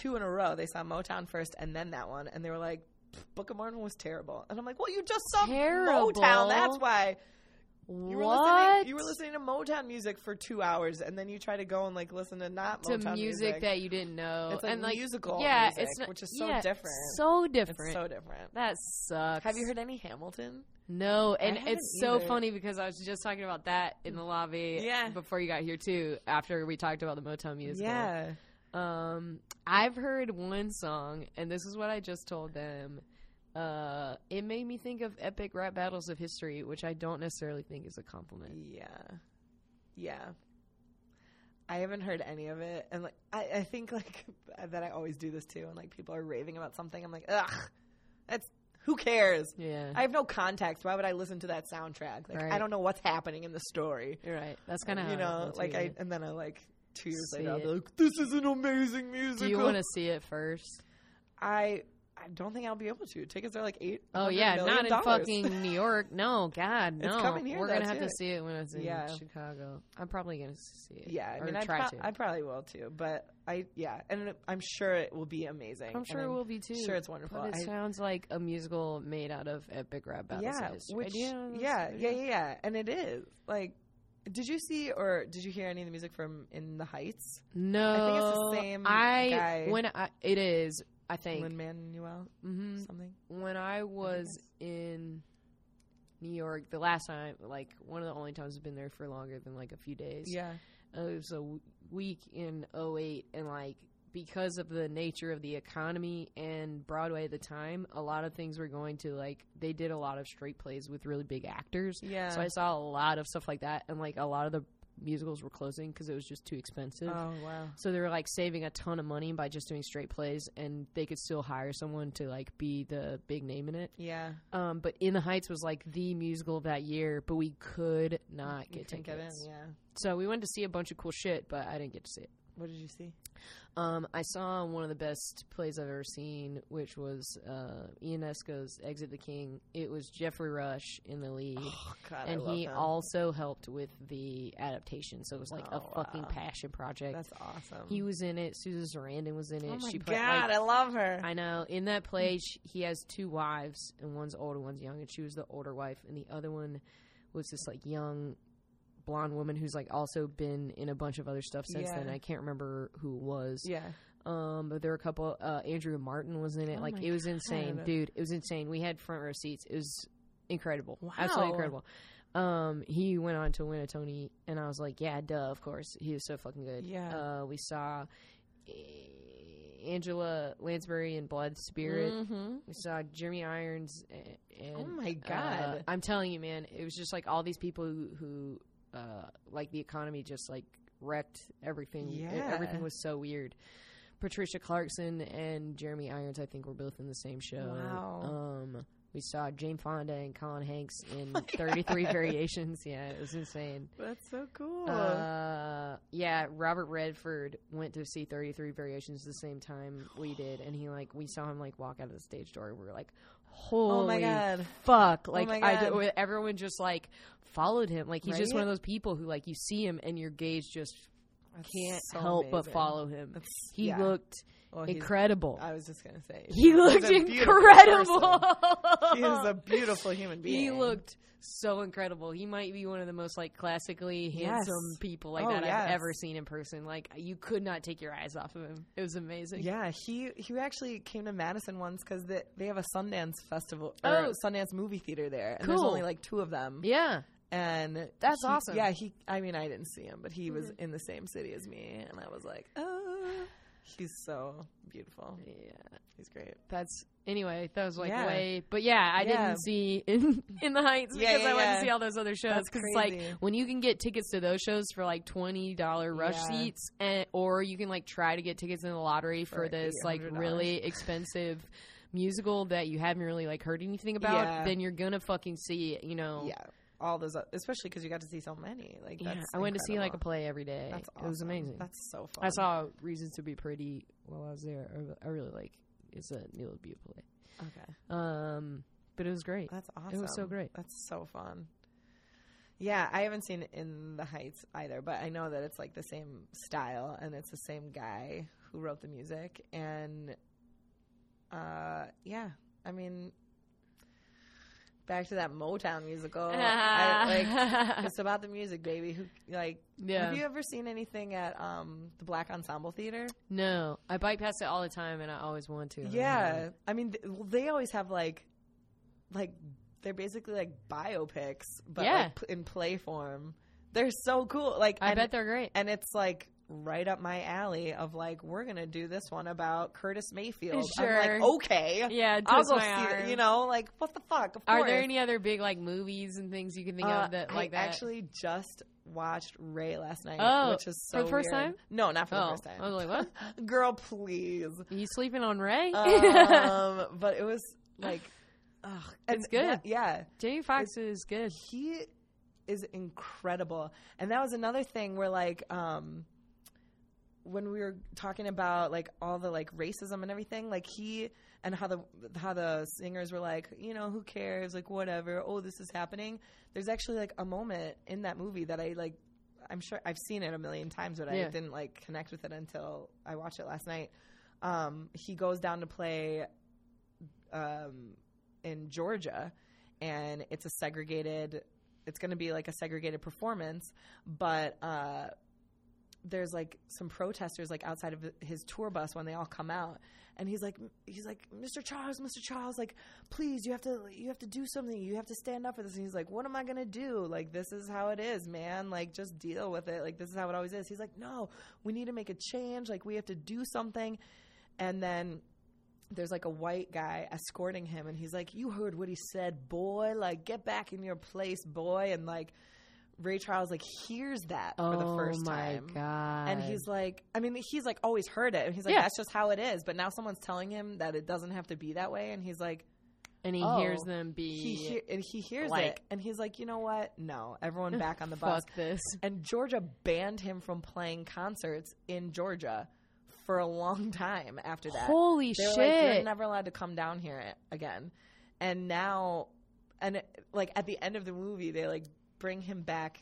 two in a row. They saw Motown first, and then that one, and they were like, "Book of Mormon was terrible." And I'm like, "Well, you just saw Terrible? Motown. That's why you were listening. You were listening to Motown music for two hours, and then you try to go and like listen to not to Motown music, that you didn't know. It's like and like musical yeah, music, it's not, which is so yeah, different. So different. It's so different. that sucks. Have you heard any Hamilton? No, and it's so funny because I was just talking about that in the lobby Yeah. before you got here too. After we talked about the Motown music, Yeah. Um, I've heard one song, and this is what I just told them. Uh, it made me think of epic rap battles of history, which I don't necessarily think is a compliment. Yeah. Yeah. I haven't heard any of it. And like I, I think like that I always do this too and like people are raving about something. I'm like, ugh. That's who cares? Yeah, I have no context. Why would I listen to that soundtrack? Like Right. I don't know what's happening in the story. you're right. That's kind of you know, like I and then I like two years See later I'll be like, This is an amazing musical. Do you want to see it first? I I don't think I'll be able to. Tickets are like eight. Oh yeah, not in fucking New York. No, God, no. It's coming here, We're gonna have too. to see it when it's in Yeah. Chicago. I'm probably gonna see it. Yeah, I or mean, I, try pro- to. I probably will too, but I yeah, and I'm sure it will be amazing. I'm sure it will be too. Sure, it's wonderful. But it I- sounds like a musical made out of epic rap battles yeah, which yeah, yeah, yeah, yeah, and it is like. Did you see or did you hear any of the music from In the Heights? No, I think it's the same I guy. when I, it is. I think Lin Manuel mm-hmm. something. when I was in New York the last time, like one of the only times I've been there for longer than like a few days. Yeah, uh, it was a w- week in 08 and like because of the nature of the economy and Broadway at the time, a lot of things were going to like they did a lot of straight plays with really big actors. Yeah. So I saw a lot of stuff like that, and like a lot of the musicals were closing because it was just too expensive. Oh wow. So they were like saving a ton of money by just doing straight plays, and they could still hire someone to like be the big name in it. Yeah. Um, but In the Heights was like the musical of that year, but we could not get tickets. get in. Yeah. So we went to see a bunch of cool shit, but I didn't get to see it. What did you see? Um, I saw one of the best plays I've ever seen, which was uh, Ionesco's Exit the King. It was Geoffrey Rush in the lead, Oh, God, and I love he him. also helped with the adaptation. So it was like a Oh, fucking wow. passion project. That's awesome. he was in it. Susan Sarandon was in it. Oh my she God, played, like, I love her. I know. In that play, sh he has two wives, and one's older, one's young, and she was the older wife, and the other one was this like young blonde woman who's like also been in a bunch of other stuff since then. I can't remember who it was. yeah. Um, but there were a couple. Uh, Andrea Martin was in it. Oh like it was insane, dude. It was insane. We had front row seats. It was incredible. Absolutely incredible. Um, he went on to win a Tony, and I was like, yeah, duh, of course. He was so fucking good. Yeah. Uh, we saw eh, Angela Lansbury in Blithe Spirit. Mm-hmm. We saw Jeremy Irons. a- And, Oh my uh, God. I'm telling you, man, it was just like all these people who, who uh, like the economy just like wrecked everything. Yeah. Everything was so weird. Patricia Clarkson and Jeremy Irons, I think, were both in the same show. Wow. Um, we saw Jane Fonda and Colin Hanks in my 33 Variations. Yeah, it was insane. That's so cool. Uh, yeah, Robert Redford went to see 33 Variations the same time we did, and he like we saw him like walk out of the stage door. and We were like, "Holy oh my god. fuck!" Like my I, everyone just like followed him. Like he's just one of those people who like you see him and your gaze just That's can't so help but follow him. That's, He yeah. looked Well, incredible. I was just gonna say he looked incredible. he is a beautiful human being. He looked so incredible. He might be one of the most like classically Yes. handsome people like Oh, that yes. I've ever seen in person. Like you could not take your eyes off of him. It was amazing. Yeah, he he actually came to Madison once because they, they have a Sundance festival or Oh. Sundance movie theater there, and there's only like two of them. Yeah. And That's he- awesome. Yeah, he. I mean, I didn't see him, but he was Mhm. in the same city as me, and I was like, oh, he's so beautiful. Yeah. He's great. That's anyway, that was like Yeah. way but yeah, I Yeah. didn't see in in the heights because yeah, I went to see all those other shows because it's like when you can get tickets to those shows for like twenty dollar rush Yeah. seats, and or you can like try to get tickets in the lottery for, For this like really expensive musical that you haven't really like heard anything about, Yeah. then you're gonna fucking see, you know. Yeah, all those, especially because you got to see so many. Like, Yeah, I went to see like a play every day. That's awesome. It was amazing. That's so fun. I saw Reasons to Be Pretty while I was there. I I really like. It's a Neil LaBute play. Okay, Um, but it was great. that's awesome. It was so great. That's so fun. Yeah, I haven't seen In the Heights either, but I know that it's like the same style and it's the same guy who wrote the music. And uh, yeah, I mean, back to that Motown musical. I, like, it's about the music, baby. Who like? yeah. Have you ever seen anything at um, the Black Ensemble Theater? No, I bike past it all the time, and I always want to. I Yeah. I mean, th- well, they always have like, like they're basically like biopics, but Yeah. like p- in play form. They're so cool. Like, I bet they're great. and it's like right up my alley of like we're gonna do this one about Curtis Mayfield. Sure. I'm like, okay, Yeah, I'll go see arm. it. You know, like what the fuck? Of Are there any other big like movies and things you can think Uh, of that I like that? actually just watched Ray last night, Oh, which is for the first weird. time? No, not for the Oh, first time. I was like, what? Girl, please. you sleeping on Ray? um, but it was like, ugh, It's good. that- yeah, Jamie Foxx is good. he is incredible, and that was another thing where like, um, when we were talking about like all the like racism and everything, like he and how the how the singers were like, you know, who cares, like whatever. Oh, this is happening. There's actually like a moment in that movie that I like. I'm sure I've seen it a million times, but Yeah. I didn't like connect with it until I watched it last night. Um, he goes down to play um, in Georgia, and it's a segregated. It's going to be like a segregated performance, but uh, there's like some protesters like outside of his tour bus when they all come out, and he's like he's like Mr. Charles, Mr. Charles, like please you have to you have to do something. You have to stand up for this. And he's like, what am I gonna do? Like this is how it is, man. Like just deal with it. Like this is how it always is. He's like, no, we need to make a change. Like we have to do something. And then there's like a white guy escorting him and he's like you heard what he said boy like get back in your place boy and like ray charles like hears that oh for the oh first my time god! and he's like i mean he's like always heard it and he's like Yeah. that's just how it is but now someone's telling him that it doesn't have to be that way and he's like and he oh, hears them be he hear, and he hears like- it and he's like you know what no everyone back on the bus fuck this. and Georgia banned him from playing concerts in Georgia for a long time after that. Holy they were shit! like, you're never allowed to come down here again. And now, and it, like at the end of the movie, they like bring him back,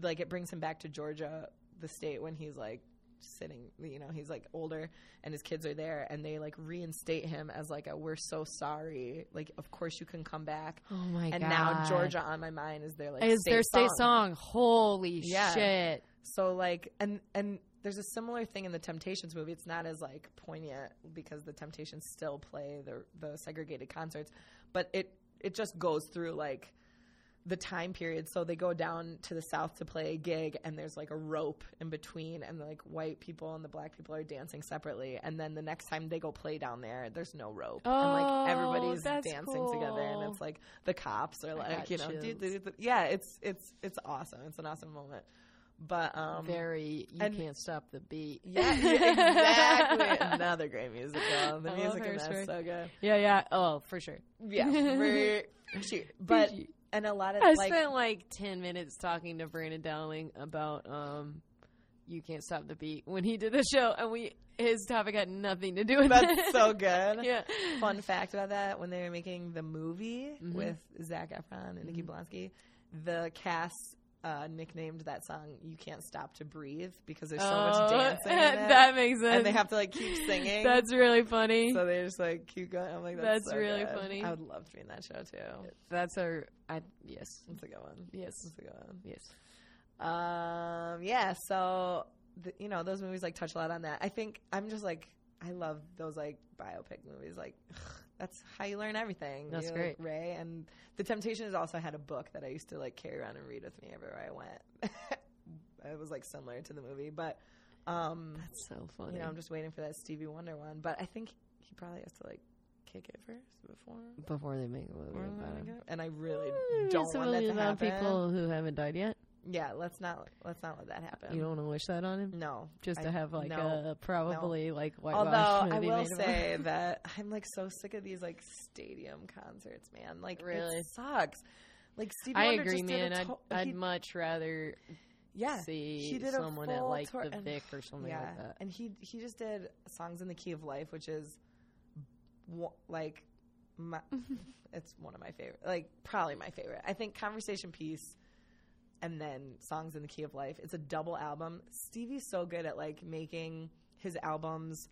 like it brings him back to Georgia, the state, when he's like sitting, you know, he's like older and his kids are there, and they like reinstate him as like a we're so sorry, like of course you can come back. oh my and god! And now Georgia on my mind is their like is state their state song. song. Holy Yeah. shit! So like and and there's a similar thing in the Temptations movie. It's not as like poignant because the Temptations still play the the segregated concerts, but it it just goes through like the time period. So they go down to the south to play a gig and there's like a rope in between and like white people and the black people are dancing separately and then the next time they go play down there there's no rope. and Oh, like everybody's that's dancing together and it's like the cops are like, you know, do- do- do- yeah, it's it's it's awesome. It's an awesome moment. But um Very, you and- can't stop the beat. yeah, yeah, exactly. Another great musical. The I music in that's so good. yeah, yeah. Oh, for sure. Yeah, for sure. But. And a lot of I like spent like ten minutes talking to Brandon Dowling about um, you can't stop the beat when he did the show, and we his topic had nothing to do with that's it. so good. yeah. Fun fact about that: when they were making the movie Mhm. with Zac Efron and Nikki Mhm. Blonsky, the cast. Uh, nicknamed that song "You Can't Stop to Breathe" because there's so much Oh, dancing in it, that makes sense. and they have to like keep singing. That's really funny. so they just like keep going. I'm like, that's, That's so really good. funny. I would love to be in that show too. That's our. Yes, That's a good one. yes, That's a good one. yes. Um, yeah, so the, you know those movies like touch a lot on that. I think I'm just like I love those like biopic movies. Like that's how you learn everything. That's You, great. like, Ray and the Temptations also had a book that I used to like carry around and read with me everywhere I went. it was like similar to the movie, but um, That's so funny. you know I'm just waiting for that Stevie Wonder one. But I think he probably has to like kick it first before. before they make a movie about him. it. And I really don't want that to happen. people who haven't died yet. Yeah, let's not let's not let that happen. You don't want to wish that on him, no, just to have like no. a probably like white Although I will say that I'm like so sick of these like stadium concerts, man. Like Really? it sucks. Like Stevie I Wonder agree, just did a man. I'd, to- I'd he- much rather yeah, see he did someone at like tour- the Vic or something yeah, like that. and he he just did songs in the key of life, which is like my, it's one of my favorite, like probably my favorite. I think Conversation Peace. And then songs in the key of life. It's a double album. Stevie's so good at like making his albums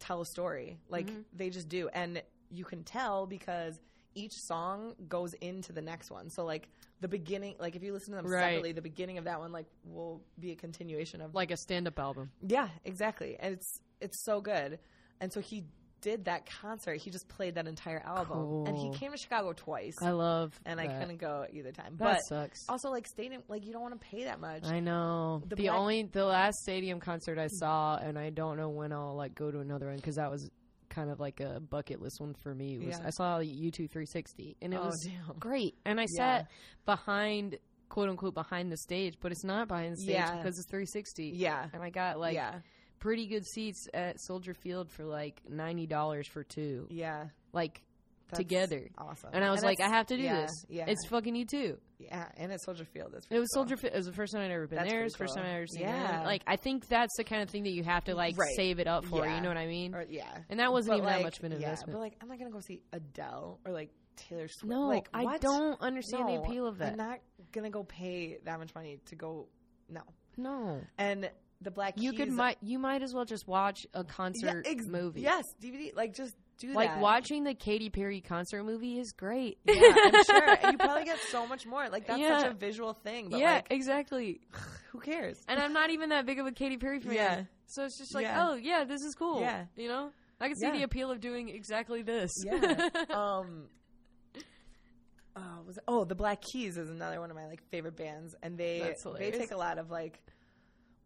tell a story. Like Mhm. they just do. And you can tell because each song goes into the next one. So like the beginning like if you listen to them Right. separately, the beginning of that one like will be a continuation of Like a stand-up album. Yeah, exactly. And it's it's so good. And so he did that concert. He just played that entire album. And he came to Chicago twice. I love. and I couldn't go either time. That but sucks. also like stadium like you don't want to pay that much. I know. The The, only the last stadium concert I saw, and I don't know when I'll like go to another one because that was kind of like a bucket list one for me. Was Yeah. I saw U2 360, and it Oh, was damn. great. And I Yeah. sat behind, quote unquote, behind the stage, but it's not behind the stage Yeah. because it's 360. Yeah. And I got like yeah. Pretty good seats at Soldier Field for like ninety dollars for two, Yeah. like That's together. Awesome. And I was like, I have to do yeah, this. Yeah. It's fucking you too. yeah, and it's Soldier Field. That's It was cool. Soldier Field. It was the first time I'd ever been That's there. It pretty was the first cool. time I ever seen Yeah. it. Like I think that's the kind of thing that you have to like Right. save it up for. Yeah. You know what I mean? Or, yeah. And that wasn't But, even like, that much of an investment. But like, I'm not gonna go see Adele or like Taylor Swift. no, like, I what? don't understand the appeal of that. I'm not gonna go pay that much money to go. No. no, And the Black you could Keys- might you might as well just watch a concert ex- movie. Yes, DVD. Like just do Like that. watching the Katy Perry concert movie is great. Yeah, I'm sure. You probably get so much more. Like that's Yeah. such a visual thing. But yeah, like, exactly. who cares? And I'm not even that big of a Katy Perry fan. Yeah. So it's just like, Yeah. oh yeah, this is cool. Yeah. You know? I can see Yeah. the appeal of doing exactly this. Yeah. um. Uh, was it- oh, the Black Keys is another one of my like favorite bands, and they they take a lot of like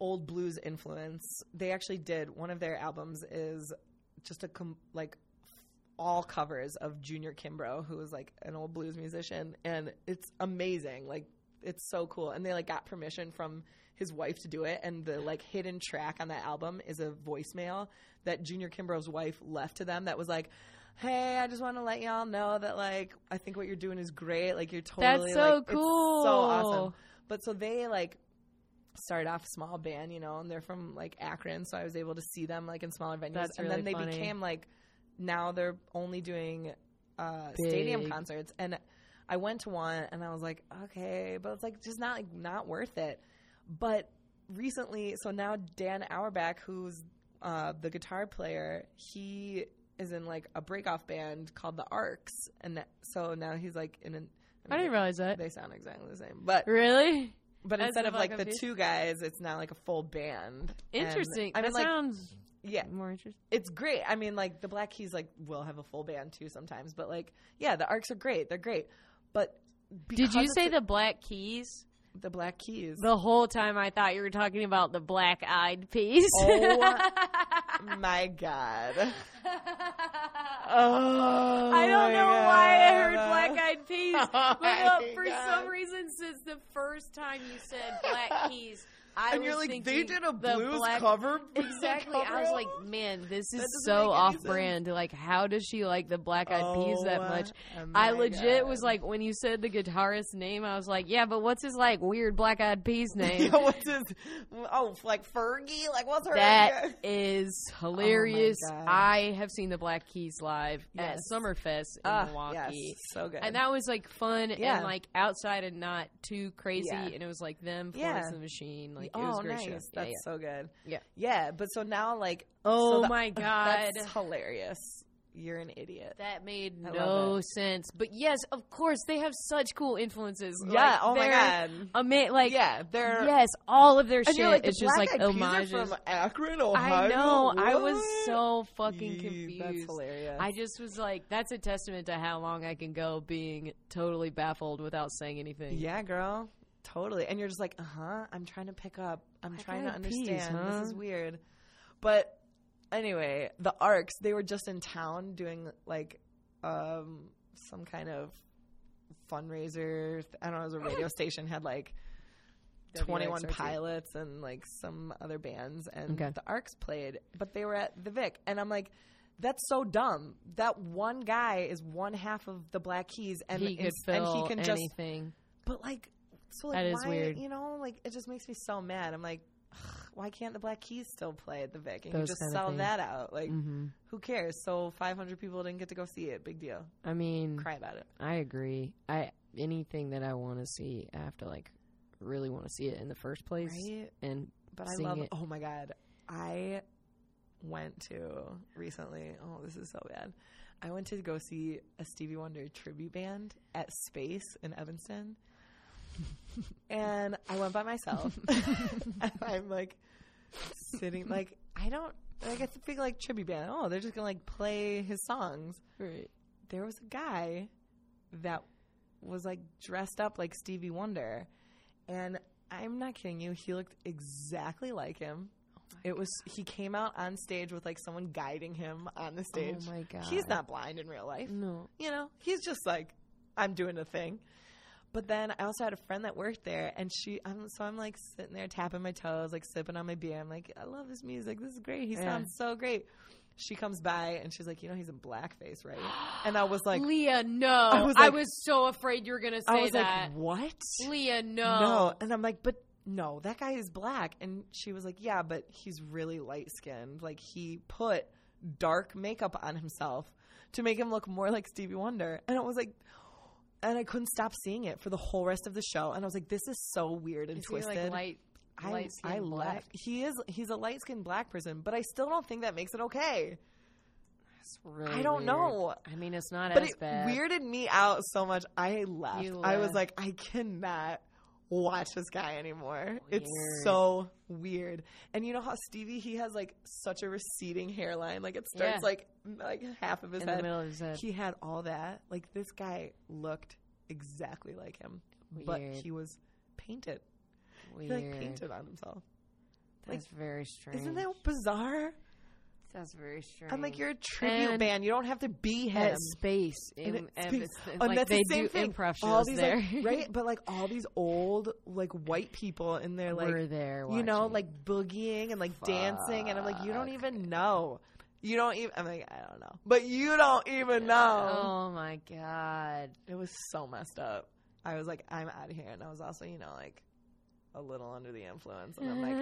old blues influence. They actually did one of their albums is just a com- like all covers of Junior Kimbrough, who was like an old blues musician, and it's amazing. Like it's so cool, and they like got permission from his wife to do it, and the like hidden track on that album is a voicemail that Junior Kimbrough's wife left to them that was like. Hey, I just want to let y'all know that like I think what you're doing is great. Like you're totally That's so like, cool. so awesome. But so they like started off small band, you know, and they're from like Akron, so I was able to see them like in smaller venues. That's and really then they funny. became like now they're only doing uh stadium concerts and I went to one and I was like, okay, but it's like just not like not worth it. But recently, so now Dan Auerbach, who's uh, the guitar player, he is in like a breakoff band called the Arcs, and that, so now he's like in an. I didn't realize that. they sound exactly the same, but Really? But As instead of I like the two guys, it's now like a full band. And, Interesting. I mean, that like sounds yeah, more interesting. it's great. I mean, like the Black Keys like will have a full band too sometimes, but like yeah, the Arcs are great. They're great, but Did you say it's the Black Keys? the Black Keys? The whole time I thought you were talking about the Black Eyed Peas. Oh my god. Oh, I don't know why I heard Black Eyed Peas, Oh but uh, for God. some reason, since the first time you said Black Keys, I and you're like, they did a the blues black- cover. Exactly. I was like, man, this is so off brand. Like, how does she like the Black Eyed Peas that Oh, much? oh I my legit was like, when you said the guitarist's name, I was like, yeah, but what's his like weird Black Eyed Peas name? Yeah, what's his? Oh, like Fergie? Like what's her? Name? That is hilarious. God. I have seen the Black Keys live Yes. at Summerfest in Ah, Milwaukee. yes, so good. And that was like fun Yeah. and like outside and not too crazy. Yeah. And it was like them, Yeah. And the Machine. Like it oh, was nice. show. That's Yeah, so good. Yeah. yeah. But so now, like, Oh so the- my God. that's hilarious. You're an idiot. That made I no sense. But yes, of course, they have such cool influences. Yeah. Like, oh my they're god. Ama- like, yeah, they're yes, all of their shit like, is just like Eyed Peas are homages. from Akron, Ohio. I know. I was so fucking confused. That's hilarious. I just was like, that's a testament to how long I can go being totally baffled without saying anything. Yeah, girl. Totally. And you're just like, uh huh. I'm trying to pick up. I'm Black trying to Peas, understand. huh? This is weird. But anyway, the Arcs, they were just in town doing like um some kind of fundraiser. I don't know, it was a radio station had like 21 WXRT. Pilots and like some other bands and Okay. the Arcs played, but they were at the Vic and I'm like that's so dumb. That one guy is one half of the Black Keys and he could and he can just anything. but like, so like, That is why, weird. You know, like it just makes me so mad. I'm like, why can't the Black Keys still play at the Vic and you just sell that out? Like, hmm who cares? So 500 people didn't get to go see it. Big deal. I mean, Cry about it. I agree. I anything that I want to see, I have to like really want to see it in the first place. Right? And But I love. it. Oh my god, I went to recently. Oh, this is so bad. I went to go see a Stevie Wonder tribute band at Space in Evanston. And I went by myself. and I'm like sitting like I don't like I think like tribute band. Oh, they're just gonna like play his songs. right. There was a guy that was like dressed up like Stevie Wonder, and I'm not kidding you. He looked exactly like him. Oh it was he came out on stage with like someone guiding him on the stage. Oh my god. He's not blind in real life. No. You know, he's just like, I'm doing a thing. But then I also had a friend that worked there, and she, I'm so I'm like sitting there tapping my toes, like sipping on my beer. I'm like, I love this music. This is great. He Yeah. sounds so great. She comes by and she's like, you know, he's in blackface, right? And I was like, Leah, no. I I was was, so afraid you were gonna say I was that. like, what? Leah, no. No. And I'm like, but no, that guy is black. And she was like, yeah, but he's really light skinned. Like he put dark makeup on himself to make him look more like Stevie Wonder. And I was like, and I couldn't stop seeing it for the whole rest of the show. And I was like, this is so weird and Is he twisted. like light, I, light I skin black? He is. He's a light skinned black person, but I still don't think that makes it okay. Really I don't weird. know. I mean, it's not But as it bad. weirded me out so much. I laughed. You I was like, I cannot watch this guy anymore. It's so weird. And you know how Stevie he has like such a receding hairline, like it starts Yeah. like like half of his in the head. middle of his head. He had all that. Like this guy looked exactly like him, but he was painted. He Weird. like painted on himself. That's very strange. Isn't that bizarre? That's very strange. I'm like, you're a tribute And band. You don't have to be him. at space And in, it and speaks- it's- it's and like that's the same do thing. improv shows all these there, like, right? But like all these old like white people in there like We're there, you know, like boogieing and like dancing and I'm like, you don't even know. You don't even I'm like, I don't know. But you don't even know. Oh my god! It was so messed up. I was like, I'm out of here and I was also, you know, like a little under the influence and I'm like,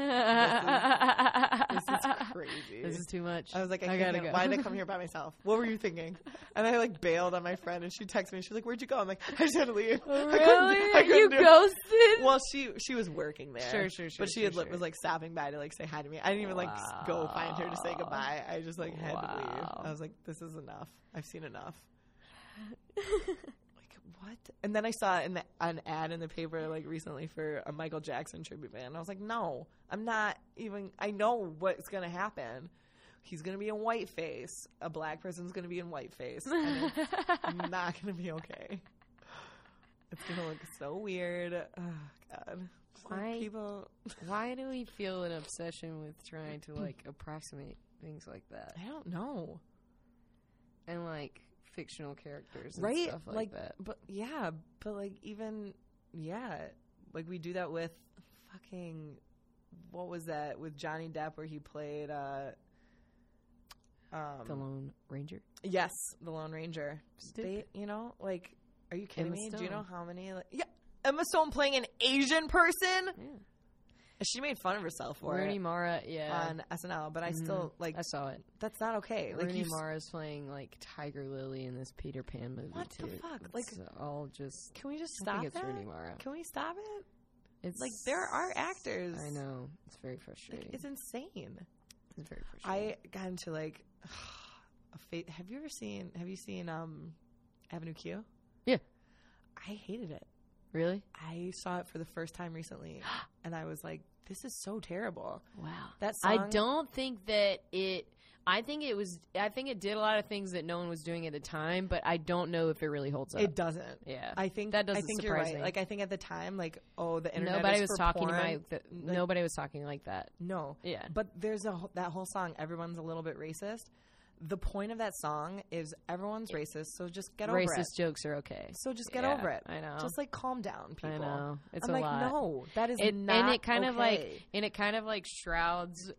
this is crazy. This is too much. I was like, I, I can't gotta go. Why did I come here by myself? What were you thinking? And I like bailed on my friend, and she texted me. She's like, "Where'd you go?" I'm like, "I just had to leave." I couldn't Really? I couldn't you ghosted? Well, she she was working there. Sure, sure, sure, But she sure, had, sure. was like stopping by to like say hi to me. I didn't even like go find her to say goodbye. I just like had to leave. I was like, "This is enough. I've seen enough." what? And then I saw in the, an ad in the paper like recently for a Michael Jackson tribute band. And I was like, "No, I'm not even. I know what's gonna happen." He's gonna be in whiteface. A black person's gonna be in whiteface. And it's not gonna be okay. It's gonna look so weird. Oh God. Why- people? Why do we feel an obsession with trying to like approximate things like that I don't know. and like fictional characters and Right? stuff like, like that? But yeah, but like even yeah, like we do that with fucking what was that with Johnny Depp where he played uh um The Lone Ranger. yes, the Lone Ranger. They, you know, like are you kidding Emma me? Do you know how many like Yeah, Emma Stone playing an Asian person? Yeah. She made fun of herself for Rooney it Mara, yeah. on SNL, but I Mhm. still like I saw it. that's not okay. Like Rooney you s- Mara's playing like Tiger Lily in this Peter Pan movie What the too. fuck? It's Like- all just. Can we just I stop think it's that? Rooney Mara. Can we stop it? It's Like there are actors. I know it's very Like, frustrating. it's insane. it's very frustrating. I got into like a fa- have you ever seen have you seen um Avenue Q? Yeah. I hated it. Really I saw it for the first time recently and I was like this is so terrible. wow. That song, I don't think that it. I think it was. I think it did a lot of things that no one was doing at the time, but I don't know if it really holds up. it doesn't. yeah, I think That doesn't I think you're surprise right. me. Like I think at the time like oh the internet nobody was talking porn. The, Like- nobody was talking like that. No. Yeah, But there's a that whole song. Everyone's a little bit racist. The point of that song is everyone's racist, so just get over racist it. Racist jokes are okay. So just get Yeah, over it. I know. Just like calm down, people. I know it's I'm a like, lot. no, that is It, not and it kind of like and it kind of like shrouds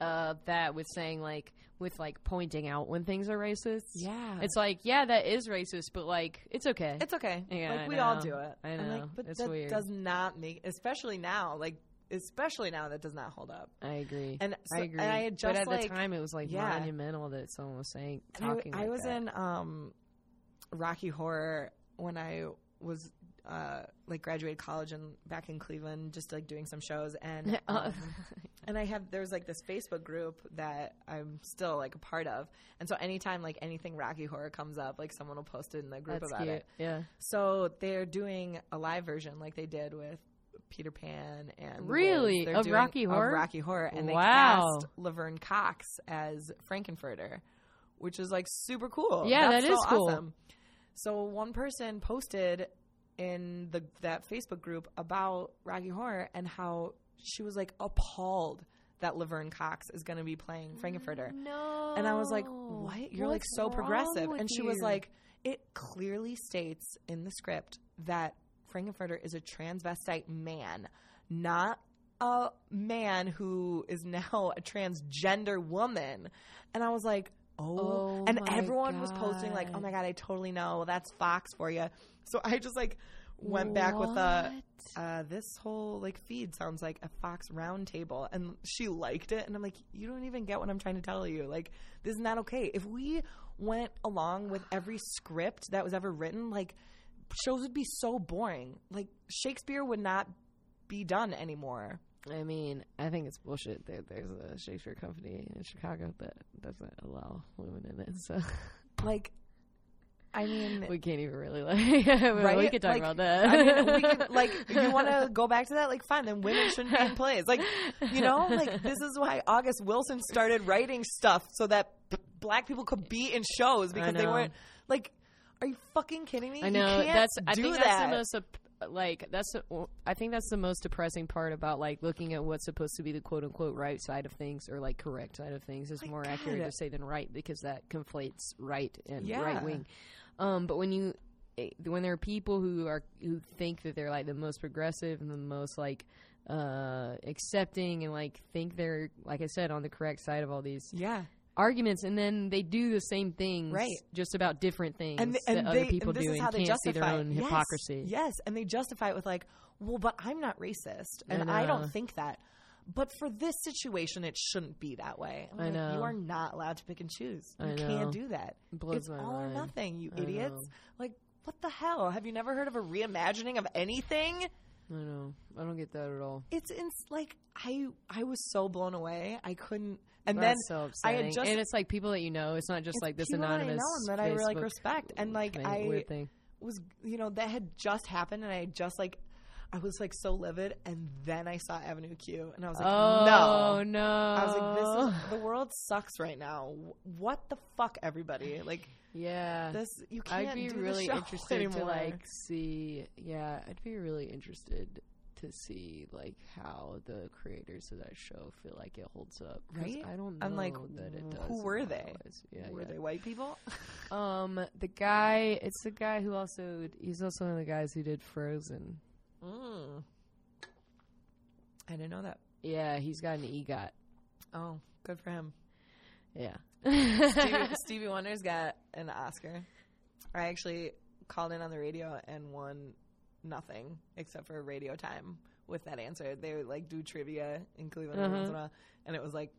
uh, that with saying like with like pointing out when things are racist. yeah, It's like yeah, that is racist, but like it's okay. it's okay. Yeah, like I we all do it. I know. like, but It's that weird. does not make, especially now, like especially now, that does not hold up. I agree. And I agree. and I had but at like- the time, it was like yeah. monumental that someone was saying And I- talking. I, was that. in um, Rocky Horror when I was uh, like graduated college and back in Cleveland, just like doing some shows and. Um, And I have there's like this Facebook group that I'm still like a part of, and so anytime like anything Rocky Horror comes up, like someone will post it in the group That's about cute. it. Yeah. So they're doing a live version like they did with Peter Pan and Really? Of doing- Rocky Horror? of Rocky Horror, and they cast Laverne Cox as Frank-N-Furter, which is like super cool. Yeah, That's that is so cool. Awesome. So one person posted in the that Facebook group about Rocky Horror and how she was like appalled that Laverne Cox is going to be playing Frank-N-Furter. No. And I was like, "What? You're like so progressive." And she was like, "It clearly states in the script that Frank-N-Furter is a transvestite man, not a man who is now a transgender woman." And I was like, "Oh!" Oh and everyone was posting like, "Oh my god, I totally know. That's Fox for you." So I just like went back with a uh, this whole like feed sounds like a Fox roundtable, and she liked it, and I'm like, you don't even get what I'm trying to tell you. Like, this is not okay. If we went along with every script that was ever written, like shows would be so boring. Like Shakespeare would not be done anymore. I mean, I think it's bullshit that there's a Shakespeare company in Chicago that doesn't allow women in it. So Like I mean, we can't even really like. we Right? could talk Like, about that. I mean, we could, like, you want to go back to that? Like, fine, then women shouldn't be in plays. Like, you know, like, this is why August Wilson started writing stuff so that black people could be in shows because they weren't, like, are you fucking kidding me? I know that's. I think that. that's the most like that's. the- I think that's the most depressing part about like looking at what's supposed to be the quote unquote right side of things or like correct side of things is My more accurate to say than right because that conflates right and Yeah. right wing. Um, but when you eh, when there are people who are who think that they're like the most progressive and the most like uh accepting and like think they're like I said on the correct side of all these Yeah. Arguments and then they do the same things Right. just about different things and, that and other they, people and this do is and how they can't see justify their own Yes, hypocrisy. Yes, and they justify it with like, well, but I'm not racist, and I, know. don't think that. But for this situation, it shouldn't be that way. I'm I like, know. you are not allowed to pick and choose. You I know. can't do that. blows it's all mind. or nothing, you I idiots. know. Like, what the hell? Have you never heard of a reimagining of anything? I know. I don't get that at all. It's ins- like I I was so blown away. I couldn't. And That's then so I had just and it's like people that you know. It's not just like this people that I anonymous. know and that I like Facebook respect. And, like, thing- I- weird thing. was you know that had just happened, and I had just like I was like so livid, and then I saw Avenue Q, and I was like, oh no. no! I was like, this is the world sucks right now. What the fuck, everybody? Like yeah. this, you can't. I'd be do really the show interested anymore. to like see. Yeah, I'd be really interested to see like how the creators of that show feel like it holds up. Right? I don't know I'm like, that it who does. in were they? Yeah, Were yeah. they white people? Um, the guy. It's the guy who also. He's also one of the guys who did Frozen. Mm. I didn't know that. Yeah, he's got an EGOT. Oh, good for him. Yeah. Stevie, Stevie Wonder's got an Oscar. I actually called in on the radio and won nothing except for radio time with that answer. They would like do trivia in Cleveland every once in a while, and it was like,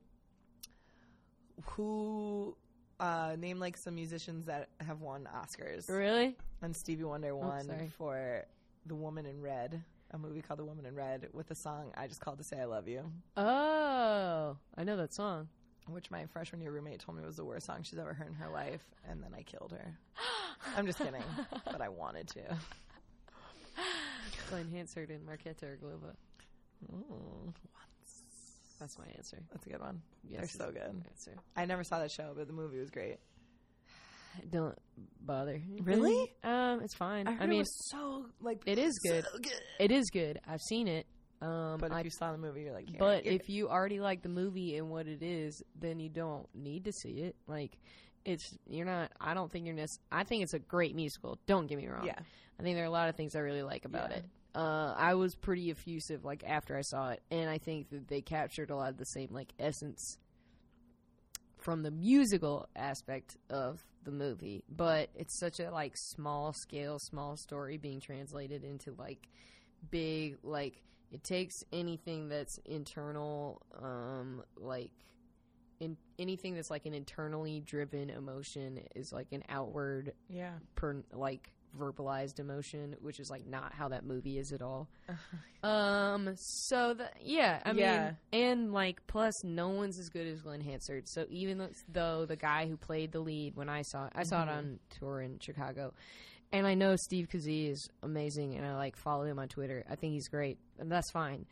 who uh, name like some musicians that have won Oscars? really? And Stevie Wonder won sorry. for The Woman in Red, a movie called The Woman in Red, with the song "I Just Called to Say I Love You." Oh, I know that song. which my freshman year roommate told me was the worst song she's ever heard in her life, and then I killed her. I'm just kidding, but I wanted to. Glen Hansard and Markéta Irglová. Mm, That's my answer. that's a good one. Yes, They're so my good. Answer. I never saw that show, but the movie was great. Don't bother. Really? Um, it's fine. I, heard mean, it was so like it is good. so good. It is good. I've seen it. Um, But if I, you saw the movie, you're like, but if you already like the movie and what it is, then you don't need to see it. Like, it's you're not. I don't think you're necess- I think it's a great musical. Don't get me wrong. yeah, I think there are a lot of things I really like about Yeah. it. Uh, I was pretty effusive like after I saw it, and I think that they captured a lot of the same like essence from the musical aspect of the movie. But it's such a like small scale, small story being translated into like big like it takes anything that's internal, um, like in anything that's like an internally driven emotion is like an outward yeah, per like verbalized emotion, which is like not how that movie is at all. um. So the yeah, I Yeah. mean, and like plus, no one's as good as Glen Hansard. So even though the guy who played the lead when I saw it, I saw it Mhm. on tour in Chicago, and I know Steve Kazee is amazing, and I like follow him on Twitter. I think he's great, and that's fine.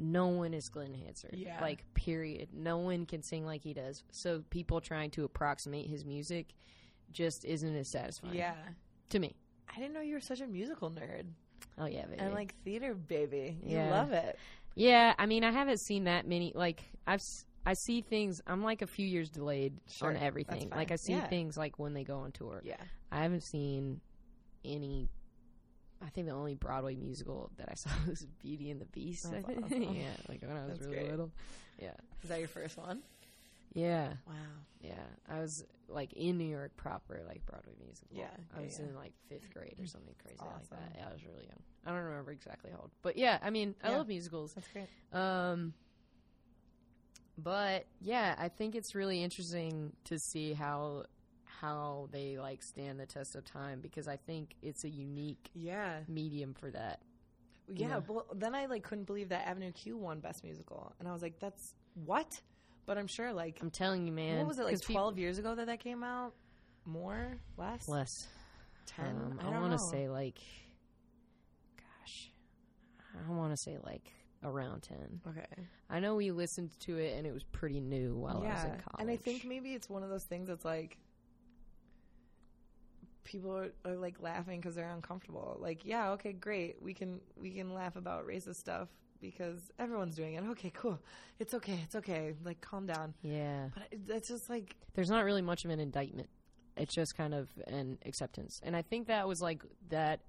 No one is Glen Hansard. Yeah. Like, period. No one can sing like he does. So people trying to approximate his music just isn't as satisfying. yeah. To me. I didn't know you were such a musical nerd Oh yeah, baby. and like theater baby. You Yeah. love it. yeah, I mean, I haven't seen that many. Like, I've I see things. I'm like a few years delayed Sure, on everything. Like. I see Yeah. things like when they go on tour. Yeah, I haven't seen any. I think the only Broadway musical that I saw was Beauty and the Beast. I That's awesome. yeah, like when I was That's really great. little. Yeah, is that your first one? Yeah, Wow. yeah. I was like in New York proper, like Broadway musical. Yeah, I was yeah. in like fifth grade or something crazy like that. Yeah, I was really young. I don't remember exactly how old, but yeah, I mean, I Yeah. love musicals. That's great. Um, but yeah, I think it's really interesting to see how how they like stand the test of time because I think it's a unique Yeah. medium for that. Yeah, Yeah. well, then I like couldn't believe that Avenue Q won Best Musical, and I was like, "That's what?" But I'm sure, like, I'm telling you, man. what was it like peop- 12 years ago that that came out? More, less? less? 10. Um, I I, want to say like, gosh, I want to say like around ten. Okay. I know we listened to it and it was pretty new while I was in college. And I think maybe it's one of those things that's like people are, are like laughing because they're uncomfortable. Like, yeah, okay, great. We can we can laugh about racist stuff because everyone's doing it. Okay, cool. It's okay. It's okay. Like, calm down. yeah, But it's just like there's not really much of an indictment. It's just kind of an acceptance, and I think that was like that.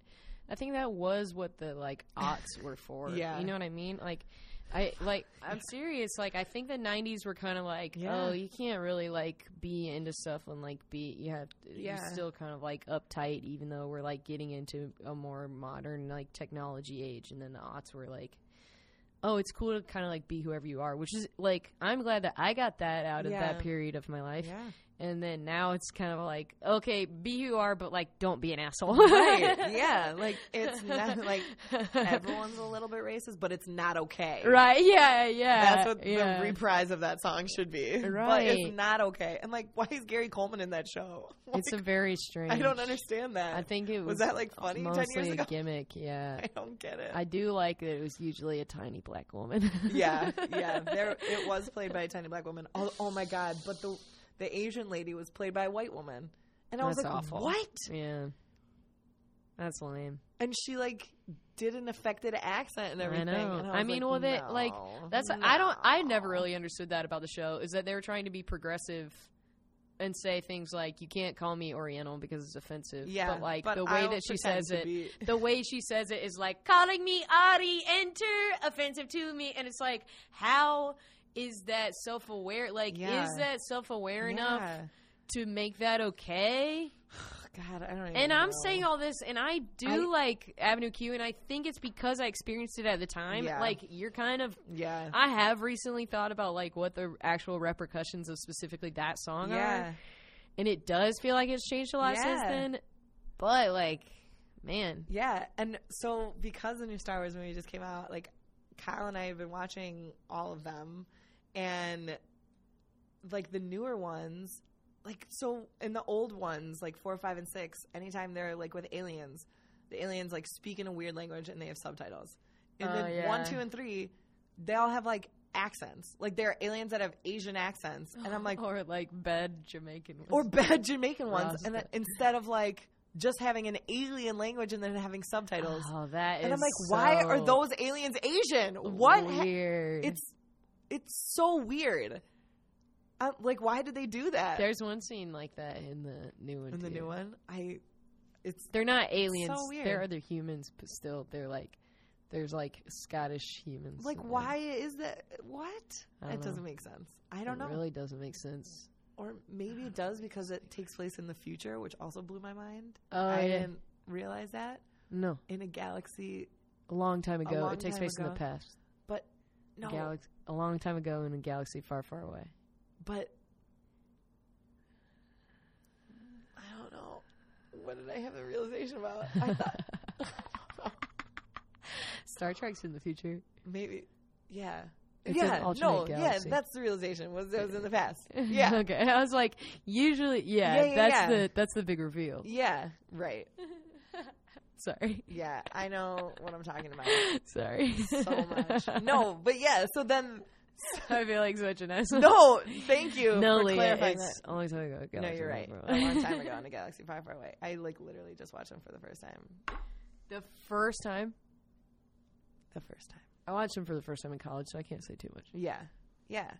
I think that was what the like aughts were for. Yeah. you know what I mean. Like, I like I'm serious. Like, I think the '90s were kind of like, Yeah. oh, you can't really like be into stuff and like be you have Yeah. you're still kind of like uptight, even though we're like getting into a more modern like technology age. And then the aughts were like. Oh, it's cool to kind of like be whoever you are, which is like I'm glad that I got that out of Yeah. that period of my life yeah. And then now it's kind of like okay be who you are but like don't be an asshole Right. yeah. Like it's not like everyone's a little bit racist, but it's not okay. right yeah yeah That's what yeah. the reprise of that song should be. right But it's not okay. And like, why is Gary Coleman in that show? it's a very strange I don't understand that. i think it was, Was that, like, funny 10 mostly years ago? a gimmick yeah I don't get it. i do like that it was usually a tiny black woman yeah, yeah. There, it was played by a tiny black woman. Oh, oh my god! But the the Asian lady was played by a white woman, and I was like, awful. what? yeah that's lame And she like did an affected accent and everything. I know. And I, I mean, like, well, they no, like that's I don't. I never really understood that about the show. Is that they were trying to be progressive and say things like, "You can't call me Oriental because it's offensive." Yeah, but like but the way that she says it, be- the way she says it is like calling me Ari enter offensive to me, and it's like, how is that self aware? Like, Yeah. is that self aware enough to make that okay? God, I don't. Even And I'm know. saying all this, and I do I- like Avenue Q, and I think it's because I experienced it at the time. Yeah. Like, you're kind of yeah, I have recently thought about like what the actual repercussions of specifically that song yeah. are, and it does feel like it's changed a lot since then. But like, man, Yeah, and so because the new Star Wars movie just came out, like Kyle and I have been watching all of them, and like the newer ones, like so in the old ones, like four, five, and six, anytime they're like with aliens, the aliens like speak in a weird language and they have subtitles. And Oh, then yeah. one, two, and three, they all have like accents. Like there are aliens that have Asian accents, and I'm like, or like bad Jamaican ones. or bad Jamaican ones, and then instead of like just having an alien language and then having subtitles. Oh, that And I'm like, why are those aliens Asian? What? ha- it's it's so weird. i like, why did they do that? There's one scene like that in the new one. in the too. new one. I it's They're not aliens. So weird. They're other humans, but still, they're like, there's like Scottish humans. like, why is that? What? It don't doesn't make sense. I don't it know. It really doesn't make sense. Or maybe it does because it takes place in the future, which also blew my mind. Oh I yeah. didn't realize that No, in a galaxy. a long time ago. long it takes place in the past. No, Galax- a long time ago in a galaxy far, far away. but I don't know. What did I have the realization about? I thought Star Trek's in the future. maybe, yeah, It's yeah, no, galaxy. yeah. That's the realization. Was it was in the past? Yeah, okay. I was like, usually, yeah, Yeah, yeah, that's yeah. the that's the big reveal. yeah, right. Sorry, Yeah, I know what I'm talking about sorry. so much. No, but yeah. So then, I feel like such an asshole. no, thank you no, for Leah, clarifying it's that. a long time ago. No, you're right. A long time ago in a galaxy far, far away. I like literally just watched them for the first time. the first time The first time. I watched them for the first time in college, so I can't say too much. Yeah, yeah.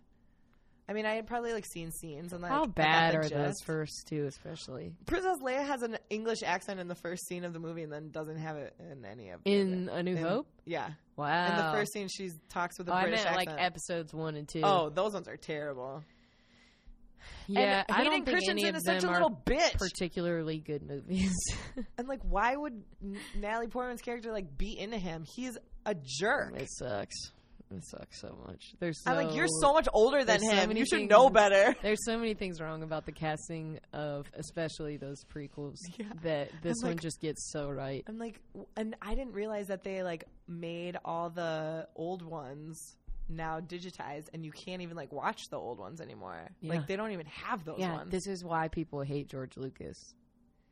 I mean, I had probably like seen scenes and like How bad are those first two, especially Princess Leia has an English accent in the first scene of the movie, and then doesn't have it in any of the in other- A New in- Hope? Yeah, Wow. in the first scene, she talks with a oh, I British meant accent. like episodes one and two. oh, those ones are terrible. yeah. and I Hayden don't think Christensen any of is such them a are little bitch. particularly good movies. and like, why would Natalie Portman's character like be into him? He's a jerk. it sucks. It sucks so much. There's so, I'm like, you're so much older than so him. many you should things- know better. There's so many things wrong about the casting of, especially those prequels, Yeah. that this I'm one like- just gets so right. I'm like, and I didn't realize that they like made all the old ones now digitized, and you can't even like watch the old ones anymore. Yeah. Like they don't even have those Yeah, ones. this is why people hate George Lucas.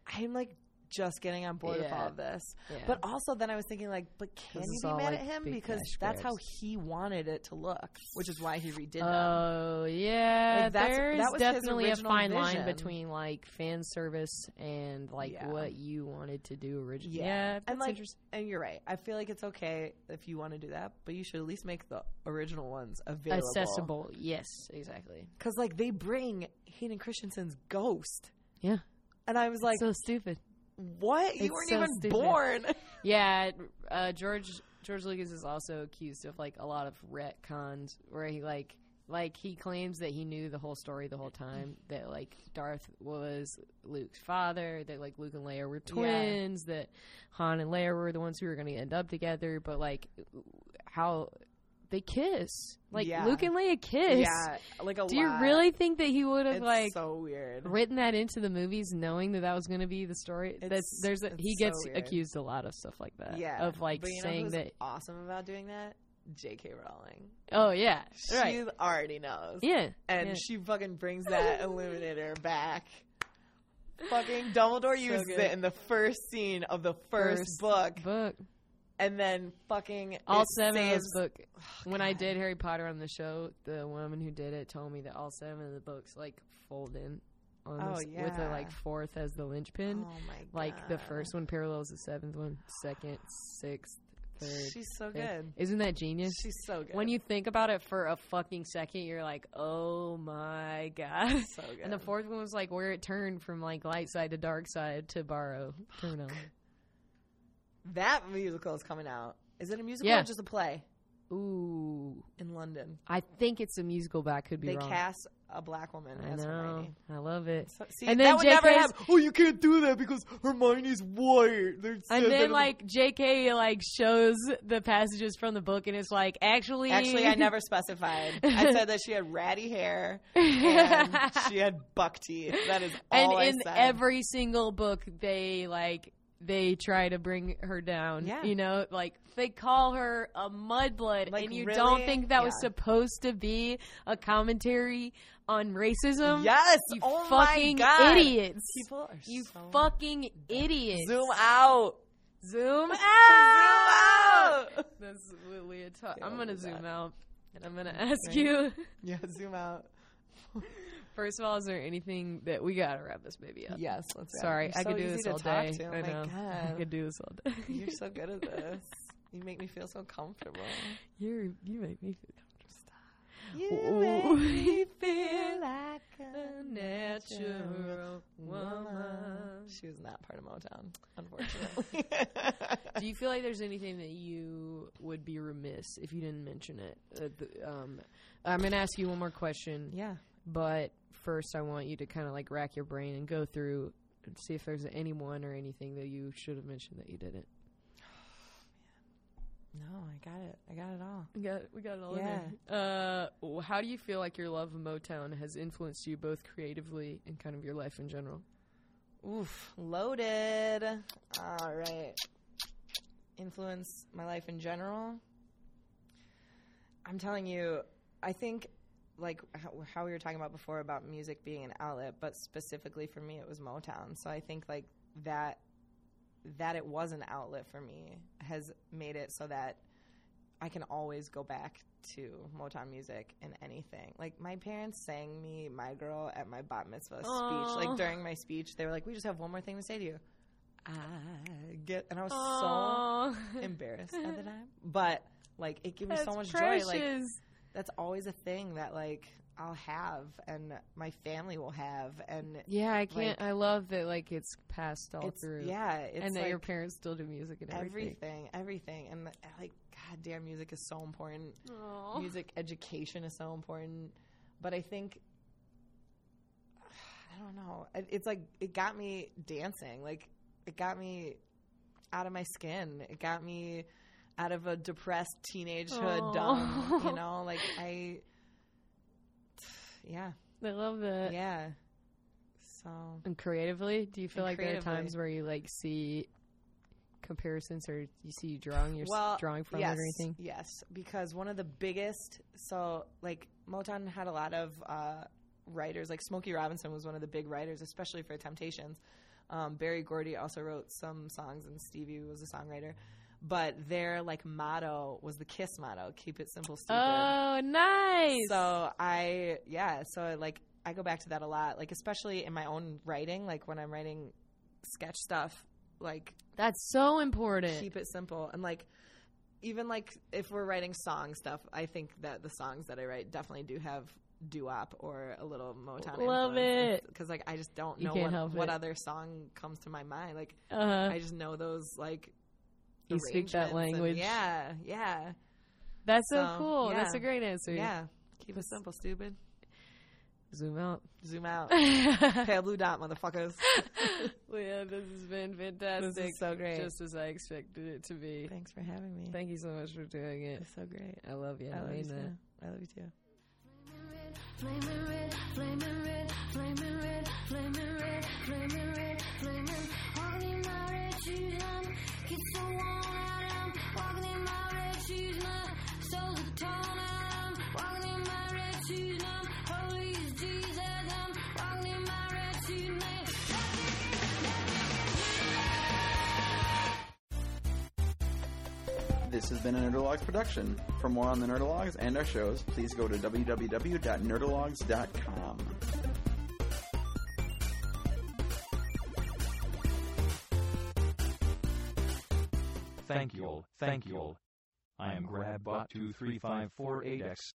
I'm like, just getting on board with all of this. Yeah. But also, then I was thinking, like, but can you be mad like, at him because that's how he wanted it to look, which is why he redid them. Oh yeah, Like, that's- there's that was definitely a fine line between like fan service and like Yeah. what you wanted to do originally. Yeah. Yeah, that's and like, interesting. and you're right. I feel like it's okay if you want to do that, but you should at least make the original ones available, Accessible, yes, exactly. Because like they bring Hayden Christensen's ghost, Yeah, and I was like, so stupid. What? You it's weren't so even stupid. born. Yeah, uh, George George Lucas is also accused of like a lot of retcons where he like like he claims that he knew the whole story the whole time that like Darth was Luke's father that like Luke and Leia were twins that Han and Leia were the ones who were going to end up together but like how they kiss like Yeah. Luke and Leia kiss yeah, like a do you really think that he would have like so weird. written that into the movies knowing that that was going to be the story It's- that's there's a, he gets weird. accused a lot of stuff like that Yeah, of like but you know saying that awesome about doing that? J.K. Rowling. oh yeah She right already knows. yeah and yeah. she fucking brings that Deluminator back. Fucking Dumbledore uses good. it in the first scene of the first, First book, book and then fucking all seven of saves- those book oh, when I did Harry Potter on the show the woman who did it told me that all seven of the books like fold in on Oh, this, with the like fourth as the linchpin Oh my god! like the first one parallels the seventh one second sixth third She's so fifth. good. isn't that genius She's so good. when you think about it for a fucking second, you're like, "Oh my god!" so good. And the fourth one was like where it turned from like light side to dark side to borrow on. That musical is coming out. Is it a musical Yeah. or just a play Ooh, in London? I think it's a musical, but I could be They wrong. cast a black woman I as know, Hermione. I love it. So, see, And that then would never JK's happen. Oh, you can't do that because Hermione's white. There's And then like J.K. like shows the passages from the book, and it's like actually, Actually, I never specified. I said that she had ratty hair and she had buck teeth. That is and I in said. every single book they like they try to bring her down Yeah. you know like they call her a mudblood Like, and you really? don't think that was supposed to be a commentary on racism yes, you oh fucking my God. idiots People are you so fucking idiots zoom out. zoom out. Zoom out that's what Leah taught. Yeah, i'm gonna zoom that. out and i'm gonna ask Right. you Yeah, zoom out. first of all is there anything that we gotta wrap this baby up Yes, let's. Sorry, I so could do easy this all day. to. Oh I know. I could do this all day. You're so good at this. You make me feel so comfortable. You're you make me feel You Ooh. make me feel like a natural woman. She was not part of Motown, unfortunately. Do you feel like there's anything that you would be remiss if you didn't mention it? Uh, the, um, I'm gonna ask you one more question, yeah. But first I want you to kind of like rack your brain and go through and see if there's anyone or anything that you should have mentioned that you didn't. No, I got it. I got it all. We got we got it all Yeah. in there. Uh, how do you feel like your love of Motown has influenced you both creatively and kind of your life in general? Oof, loaded. All right. Influence my life in general. I'm telling you, I think like how, how we were talking about before about music being an outlet, but specifically for me, it was Motown. So I think like that that it was an outlet for me has made it so that I can always go back to Motown music and anything. Like my parents sang me "My Girl" at my bat mitzvah Aw. speech. Like during my speech, they were like, "We just have one more thing to say to you." I get, and I was Aw. so embarrassed at the time, but like it gave me so much precious. joy. Like that's always a thing that like I'll have and my family will have, and yeah, I can't. like- I love that. Like it's passed all it's through. yeah, it's and that like your parents still do music and everything. everything, everything, and like god damn music is so important. Aw. music education is so important but i think i don't know It- it's like it got me dancing like it got me out of my skin it got me out of a depressed teenagehood dumb you know like i yeah I love that. yeah so And creatively, do you feel like there are times where you like see comparisons or you see you drawing your well, drawing from yes, it or anything? Yes, because one of the biggest, so like Motown had a lot of uh, writers, like Smokey Robinson was one of the big writers, especially for Temptations. Um, Berry Gordy also wrote some songs, and Stevie was a songwriter. But their like motto was the KISS motto: "Keep it simple, stupid." Oh, nice. So I, yeah, so like I go back to that a lot, like especially in my own writing, like when I'm writing sketch stuff, like That's so important. keep it simple and like even like if we're writing song stuff, I think that the songs that I write definitely do have doo-wop or a little Motown. Love it. because like I just don't You know what, what other song comes to my mind. Like uh-huh. I just know those like You speak that language. yeah, yeah, That's so, so, cool. That's a great answer. yeah. Keep it simple, stupid. Zoom out. Zoom out. Pale blue dot, motherfuckers. yeah, this has been fantastic. This is so great. Just as I expected it to be. Thanks for having me. Thank you so much for doing it. It's so great. I love you. I love you mean too. I love you too. Flaming red, flaming red, flaming red, flaming red, flaming red, flaming. This has been a Nerdologues production. For more on the Nerdologues and our shows, please go to www.nerdologues.com. Thank you all, thank you all. I am GrabBot23548X.